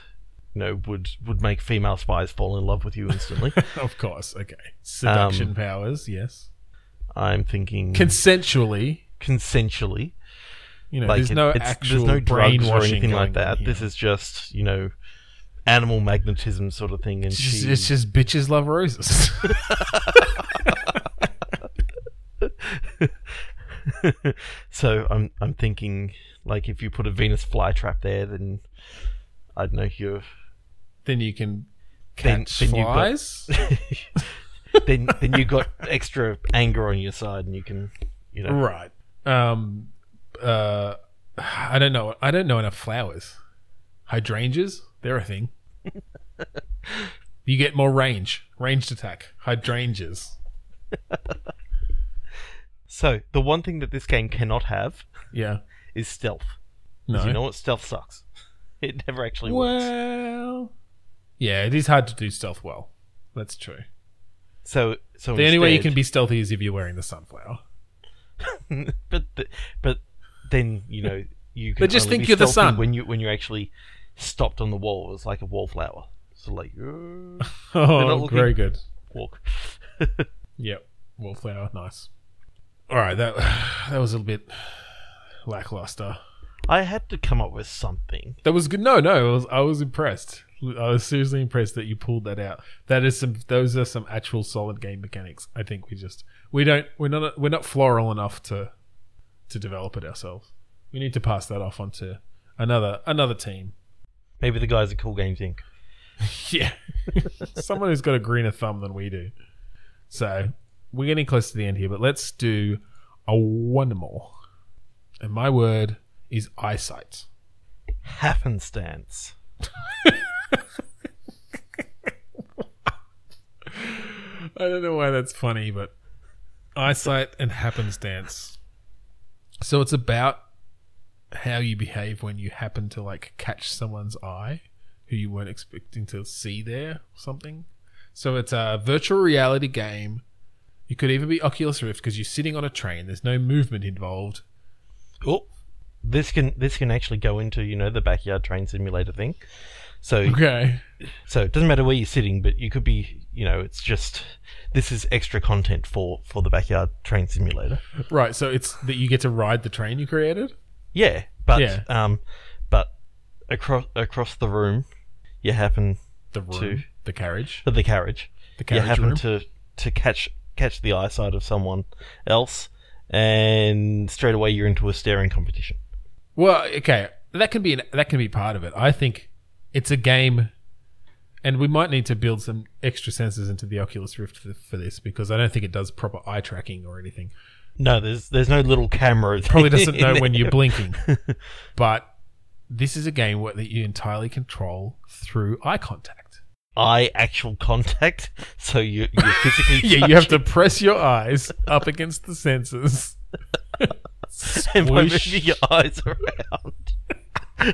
you know, would would make female spies fall in love with you instantly. Of course, okay. Seduction Um, powers, yes. I'm thinking Consensually, consensually. You know, Like there's it- no there's no drugs or anything like that. This is just, you know, animal magnetism sort of thing. And It's just, it's just bitches love roses. so I'm I'm thinking like if you put a Venus flytrap there, then I don't know you're then you can Then- catch then you've got- flies. then then you got extra anger on your side, and you can you know right. Um. Uh. I don't know. I don't know enough flowers. Hydrangeas, they're a thing. you get more range, ranged attack. Hydrangeas. So the one thing that this game cannot have Yeah. is stealth. No. You know what stealth sucks. It never actually works. well. Yeah, it is hard to do stealth well. That's true. So so The only way you can be stealthy is if you're wearing the sunflower. but th- but then you know you can But just only think be you're the stealthy sun. when you when you're actually stopped on the wall. It's like a wallflower. So like uh, Oh, not looking- very good. walk. Yep, wallflower, nice. All right, that that was a little bit lackluster. I had to come up with something. That was good. No, no, I was, I was impressed. I was seriously impressed that you pulled that out. That is some. Those are some actual solid game mechanics. I think we just we don't we're not we're not floral enough to to develop it ourselves. We need to pass that off onto another another team. Maybe the guys at Cool Games Inc. Yeah, someone who's got a greener thumb than we do. So we're getting close to the end here, but let's do a one more. And my word is eyesight. Happenstance. I don't know why that's funny, but eyesight and happenstance. So it's about how you behave when you happen to like catch someone's eye who you weren't expecting to see there or something. So it's a virtual reality game. You could even be Oculus Rift because you're sitting on a train. There's no movement involved. Oh, this can this can actually go into you know the backyard train simulator thing. So Okay. so it doesn't matter where you're sitting, but you could be you know it's just this is extra content for for the backyard train simulator. Right. So it's that you get to ride the train you created. Yeah, but Yeah. um, but across across the room, you happen The room, Two. the carriage, the carriage. the you carriage happen room. to to catch catch the eyesight of someone else, and straight away you're into a staring competition. Well, okay, that can be an, that can be part of it. I think it's a game, and we might need to build some extra sensors into the Oculus Rift for, for this because I don't think it does proper eye tracking or anything. No, there's there's no little camera. It probably doesn't know when you're blinking, but this is a game where, that you entirely control through eye contact. eye actual contact, so you you're physically Yeah, you have to press your eyes up against the sensors. and by moving your eyes around.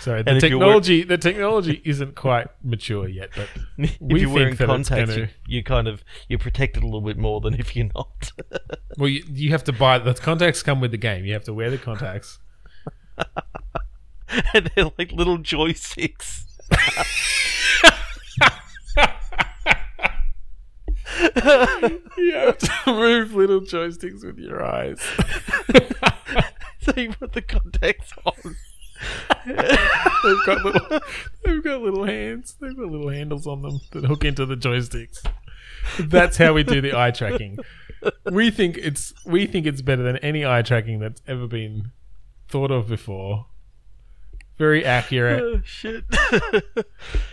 Sorry, the And if you're technology the technology isn't quite mature yet, but if We you're wearing contacts, gonna- you, you kind of you're protected a little bit more than if you're not. well, you, you have to buy the contacts come with the game. You have to wear the contacts. and they're like little joysticks. You have to move little joysticks with your eyes. so you put the contacts on. they've got little, they've got little hands. They've got little handles on them that hook into the joysticks. That's how we do the eye tracking. We think it's we think it's better than any eye tracking that's ever been thought of before. Very accurate. Oh shit!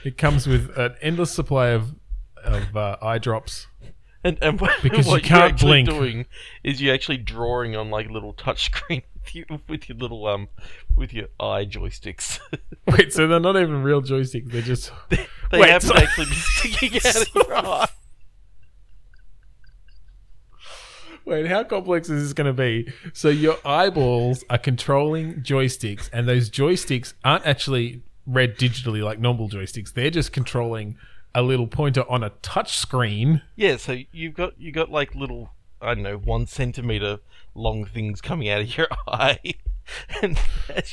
It comes with an endless supply of of uh, eye drops. and and what, Because you what can't you're actually blink. doing is you're actually drawing on like little touchscreen with, you, with your little um with your eye joysticks. Wait, so they're not even real joysticks. They're just they Wait, happen so- to actually be sticking out of your eye. Wait, how complex is this going to be? So your eyeballs are controlling joysticks, and those joysticks aren't actually read digitally like normal joysticks. They're just controlling a little pointer on a touch screen. Yeah, so you've got you got like little I don't know one centimeter long things coming out of your eye, and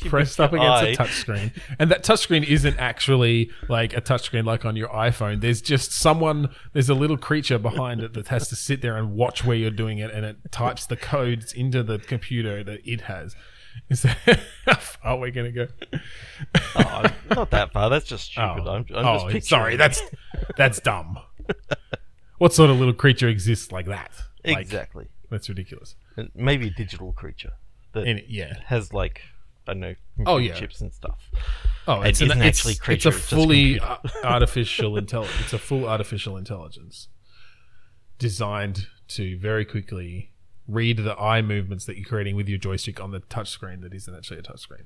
pressed up against eye- a touch screen. And that touchscreen isn't actually like a touchscreen like on your iPhone. There's just someone, there's a little creature behind it that has to sit there and watch where you're doing it and it types the codes into the computer that it has. Is that how far we're going to go? Oh, not that far. That's just oh. stupid. I'm, I'm oh, just sorry, that's that's dumb. what sort of little creature exists like that? Like, exactly. That's ridiculous. And Maybe a digital creature that And it- yeah. has like I don't know Oh, yeah. chips and stuff. Oh, It it's an, isn't it's, actually it's creature, a it's just fully artificial intelligence. It's a full artificial intelligence designed to very quickly read the eye movements that you're creating with your joystick on the touchscreen that isn't actually a touchscreen.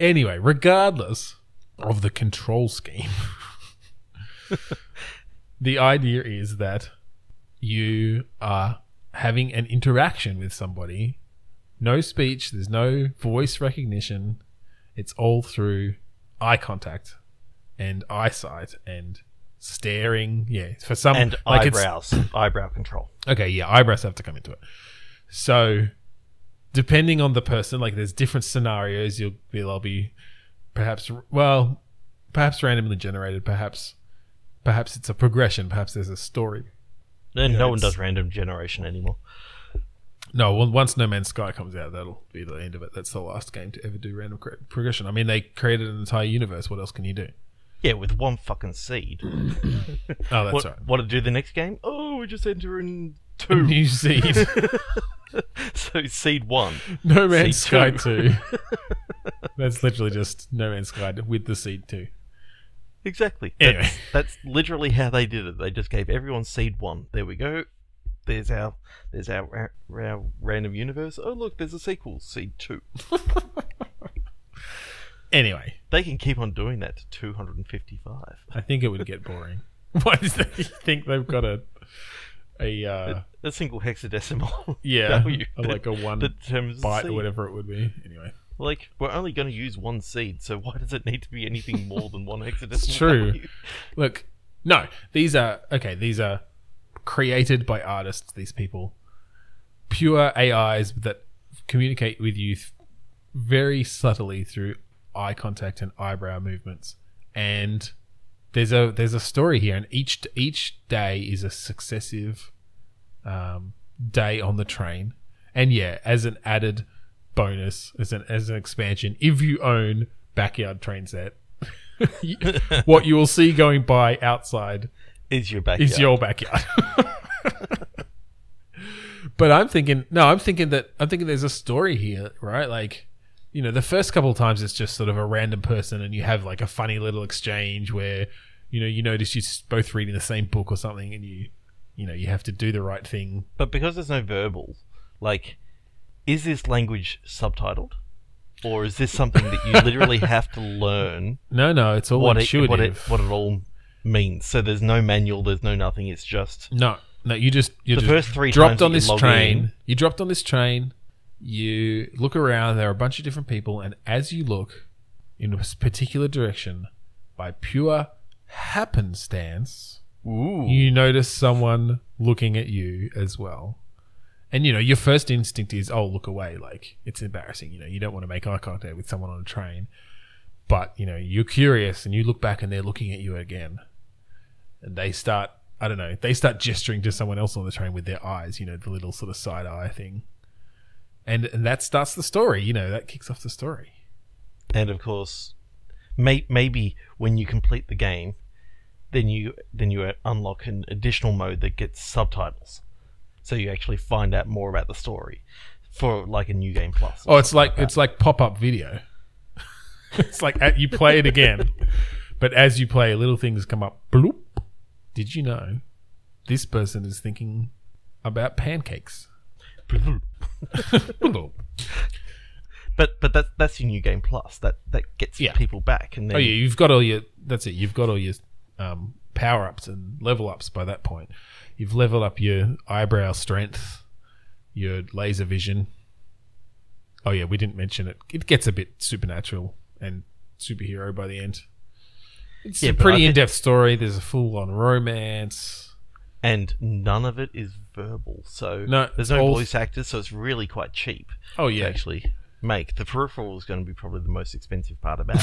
Anyway, regardless of the control scheme, the idea is that you are having an interaction with somebody. No speech, there's no voice recognition. It's all through eye contact and eyesight and staring. Yeah, for some and like eyebrows, eyebrow control. Okay, yeah, eyebrows have to come into it. So, depending on the person, like there's different scenarios. You'll be, they'll be perhaps, well, perhaps randomly generated. Perhaps, perhaps it's a progression. Perhaps there's a story. Then no one does random generation anymore. No, well, once No Man's Sky comes out, that'll be the end of it. That's the last game to ever do random cre- progression. I mean, they created an entire universe. What else can you do? Yeah, with one fucking seed. Oh, that's what, right. what to do the next game? Oh, we just enter in A two. new seed. so seed one. no Man's Seed Sky two. 2. that's literally just No Man's Sky with the seed 2. Exactly. Anyway. That's, that's literally how they did it. They just gave everyone seed one. There we go. There's our there's our, our, our random universe. Oh look, there's a sequel, seed two. Anyway, They can keep on doing that to 255. I think it would get boring. Why do they think they've got a a uh, a single hexadecimal yeah value like a one that determines the byte or whatever it would be? Anyway, Like we're only going to use one seed, so why does it need to be anything more than one hexadecimal? It's true. value? look, no, these are okay. These are created by artists. These people, pure AIs that communicate with you th- very subtly through eye contact and eyebrow movements. And there's a there's a story here, and each each day is a successive um, day on the train. And yeah, as an added bonus, as an as an expansion, if you own backyard train set, what you will see going by outside Is your backyard? is your backyard. but I'm thinking, no, I'm thinking that I'm thinking there's a story here, right? Like, you know, the first couple of times it's just sort of a random person, and you have like a funny little exchange where, you know, you notice you're both reading the same book or something, and you, you know, you have to do the right thing. But because there's no verbal, like, is this language subtitled, or is this something that you literally have to learn No, no, it's all what it, intuitive. what it what it all means? So there's no manual, there's no nothing. It's just No, no, you just you The just first three dropped on this train. in- You dropped on this train. You look around. There are a bunch of different people, and as you look in a particular direction, by pure happenstance, ooh. you notice someone looking at you as well. And you know, your first instinct is, "Oh, look away!" Like it's embarrassing. You know, you don't want to make eye contact with someone on a train. But you know, you're curious, and you look back, and they're looking at you again and they start I don't know, they start gesturing to someone else on the train with their eyes, you know, the little sort of side eye thing. And and that starts the story, you know, that kicks off the story. and of course, may, maybe when you complete the game, then you then you unlock an additional mode that gets subtitles, so you actually find out more about the story for like a new game plus. Oh, it's something like it's like pop-up video. it's like you play it again. But as you play, little things come up. Bloop. Did you know this person is thinking about pancakes? Bloop. But but that's that's your new game plus. That that gets Yeah. people back, and then Oh yeah, you've got all your. That's it. You've got all your um, power ups and level ups by that point. You've leveled up your eyebrow strength, your laser vision. Oh yeah, we didn't mention it. It gets a bit supernatural and superhero by the end. It's Yeah, a pretty in depth story. There's a full on romance. and none of it is verbal. So No, there's no voice actors, so it's really quite cheap Oh to yeah, actually make. The peripheral is going to be probably the most expensive part about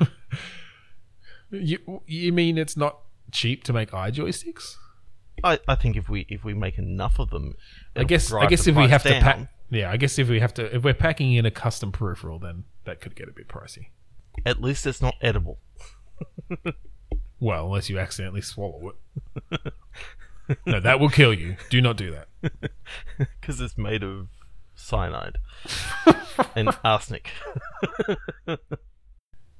it. you you mean it's not cheap to make eye joysticks? I, I think if we if we make enough of them, I guess I guess if we have to pack, yeah, I guess if we have to, if we're packing in a custom peripheral, then that could get a bit pricey. at least it's not edible. Well, unless you accidentally swallow it. no, that will kill you. Do not do that. because it's made of cyanide and arsenic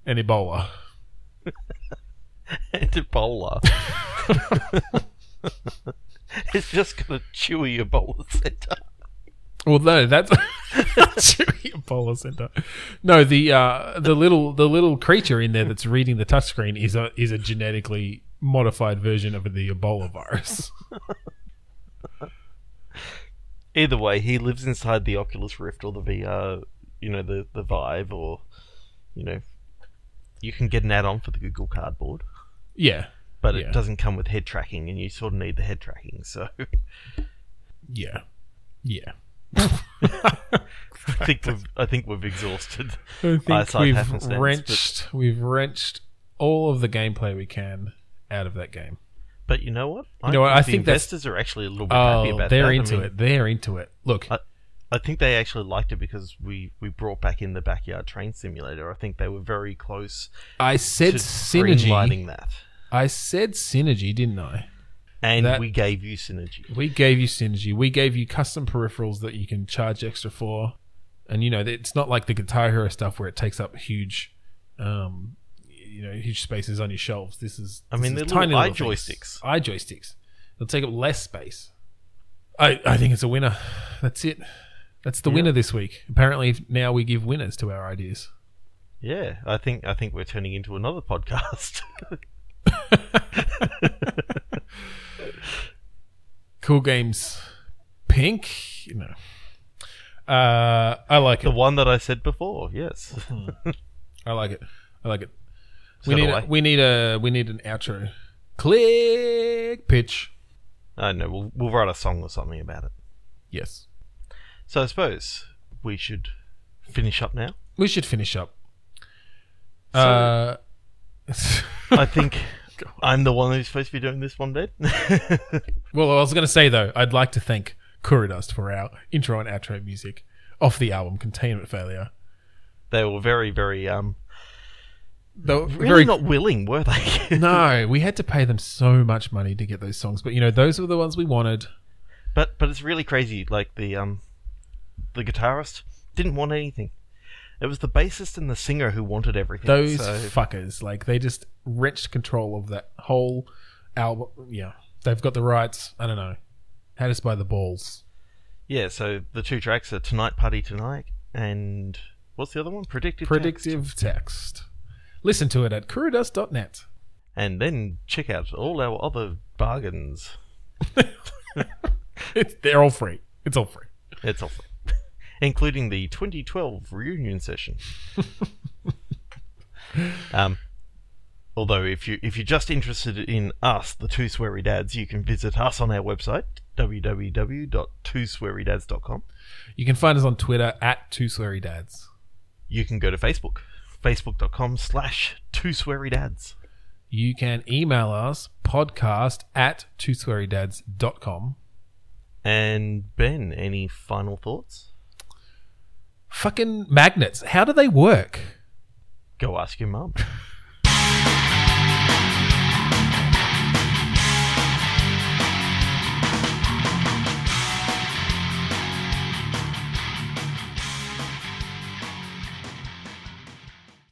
And Ebola. and Ebola. it's just got a chewy Ebola center. Well, no, that's Chewy Ebola Center. No, the uh, the little the little creature in there that's reading the touchscreen is a is a genetically modified version of the Ebola virus. Either way, he lives inside the Oculus Rift or the VR, you know, the the Vive, or you know, you can get an add-on for the Google Cardboard. yeah, but Yeah. it doesn't come with head tracking, and you sort of need the head tracking. So Yeah. Yeah. I think we've I think we've exhausted. I think we've wrenched we've wrenched all of the gameplay we can out of that game. But you know what? You know what, I think that's- investors are actually a little bit happy Oh, about they're that. I into mean, it. They're into it. Look, I, I think they actually liked it because we, we brought back in the backyard train simulator. I think they were very close I said to synergy. greenlighting that, I said synergy, didn't I? and That- we gave you synergy. We gave you synergy. We gave you custom peripherals that you can charge extra for, and you know it's not like the Guitar Hero stuff where it takes up huge, um, you know, huge spaces on your shelves. This is. I this mean, is they're tiny little eye things. joysticks. Eye joysticks. They'll take up less space. I I think it's a winner. That's it. That's the winner this week. Apparently now we give winners to our ideas. Yeah, I think I think we're turning into another podcast. Cool games, pink. You know. Uh, I like the it. The one that I said before. Yes. I like it. I like it. So we need a, we need a we need an outro. Click pitch. I know. We'll we'll write a song or something about it. Yes. So I suppose we should finish up now. We should finish up. So- uh, I think I'm the one who's supposed to be doing this one, Ben. well, I was going to say though, I'd like to thank Kuridust for our intro and outro music off the album Containment Failure. they were very, very um, Though really very not willing, were they? no, we had to pay them so much money to get those songs, but you know those were the ones we wanted. But but it's really crazy. Like the um, the guitarist didn't want anything. It was the bassist and the singer who wanted everything. Those so, fuckers, like they just wrenched control of that whole album. Yeah, they've got the rights. I don't know. Had us by the balls. yeah. So the two tracks are "Tonight Party Tonight" and what's the other one? "Predictive." Text. Predictive text. Listen to it at kuridust.net. And then check out all our other bargains. It's, they're all free. It's all free. It's all free. Including the 2012 reunion session. um, although if you if you're just interested in us, the two sweary dads, you can visit us on our website www.twoswearydads.com. You can find us on Twitter at Two Sweary Dads. You can go to Facebook, facebook.com slash two sweary dads. You can email us podcast at twoswearydads.com. And Ben, any final thoughts? Fucking magnets. How do they work? Go ask your mum.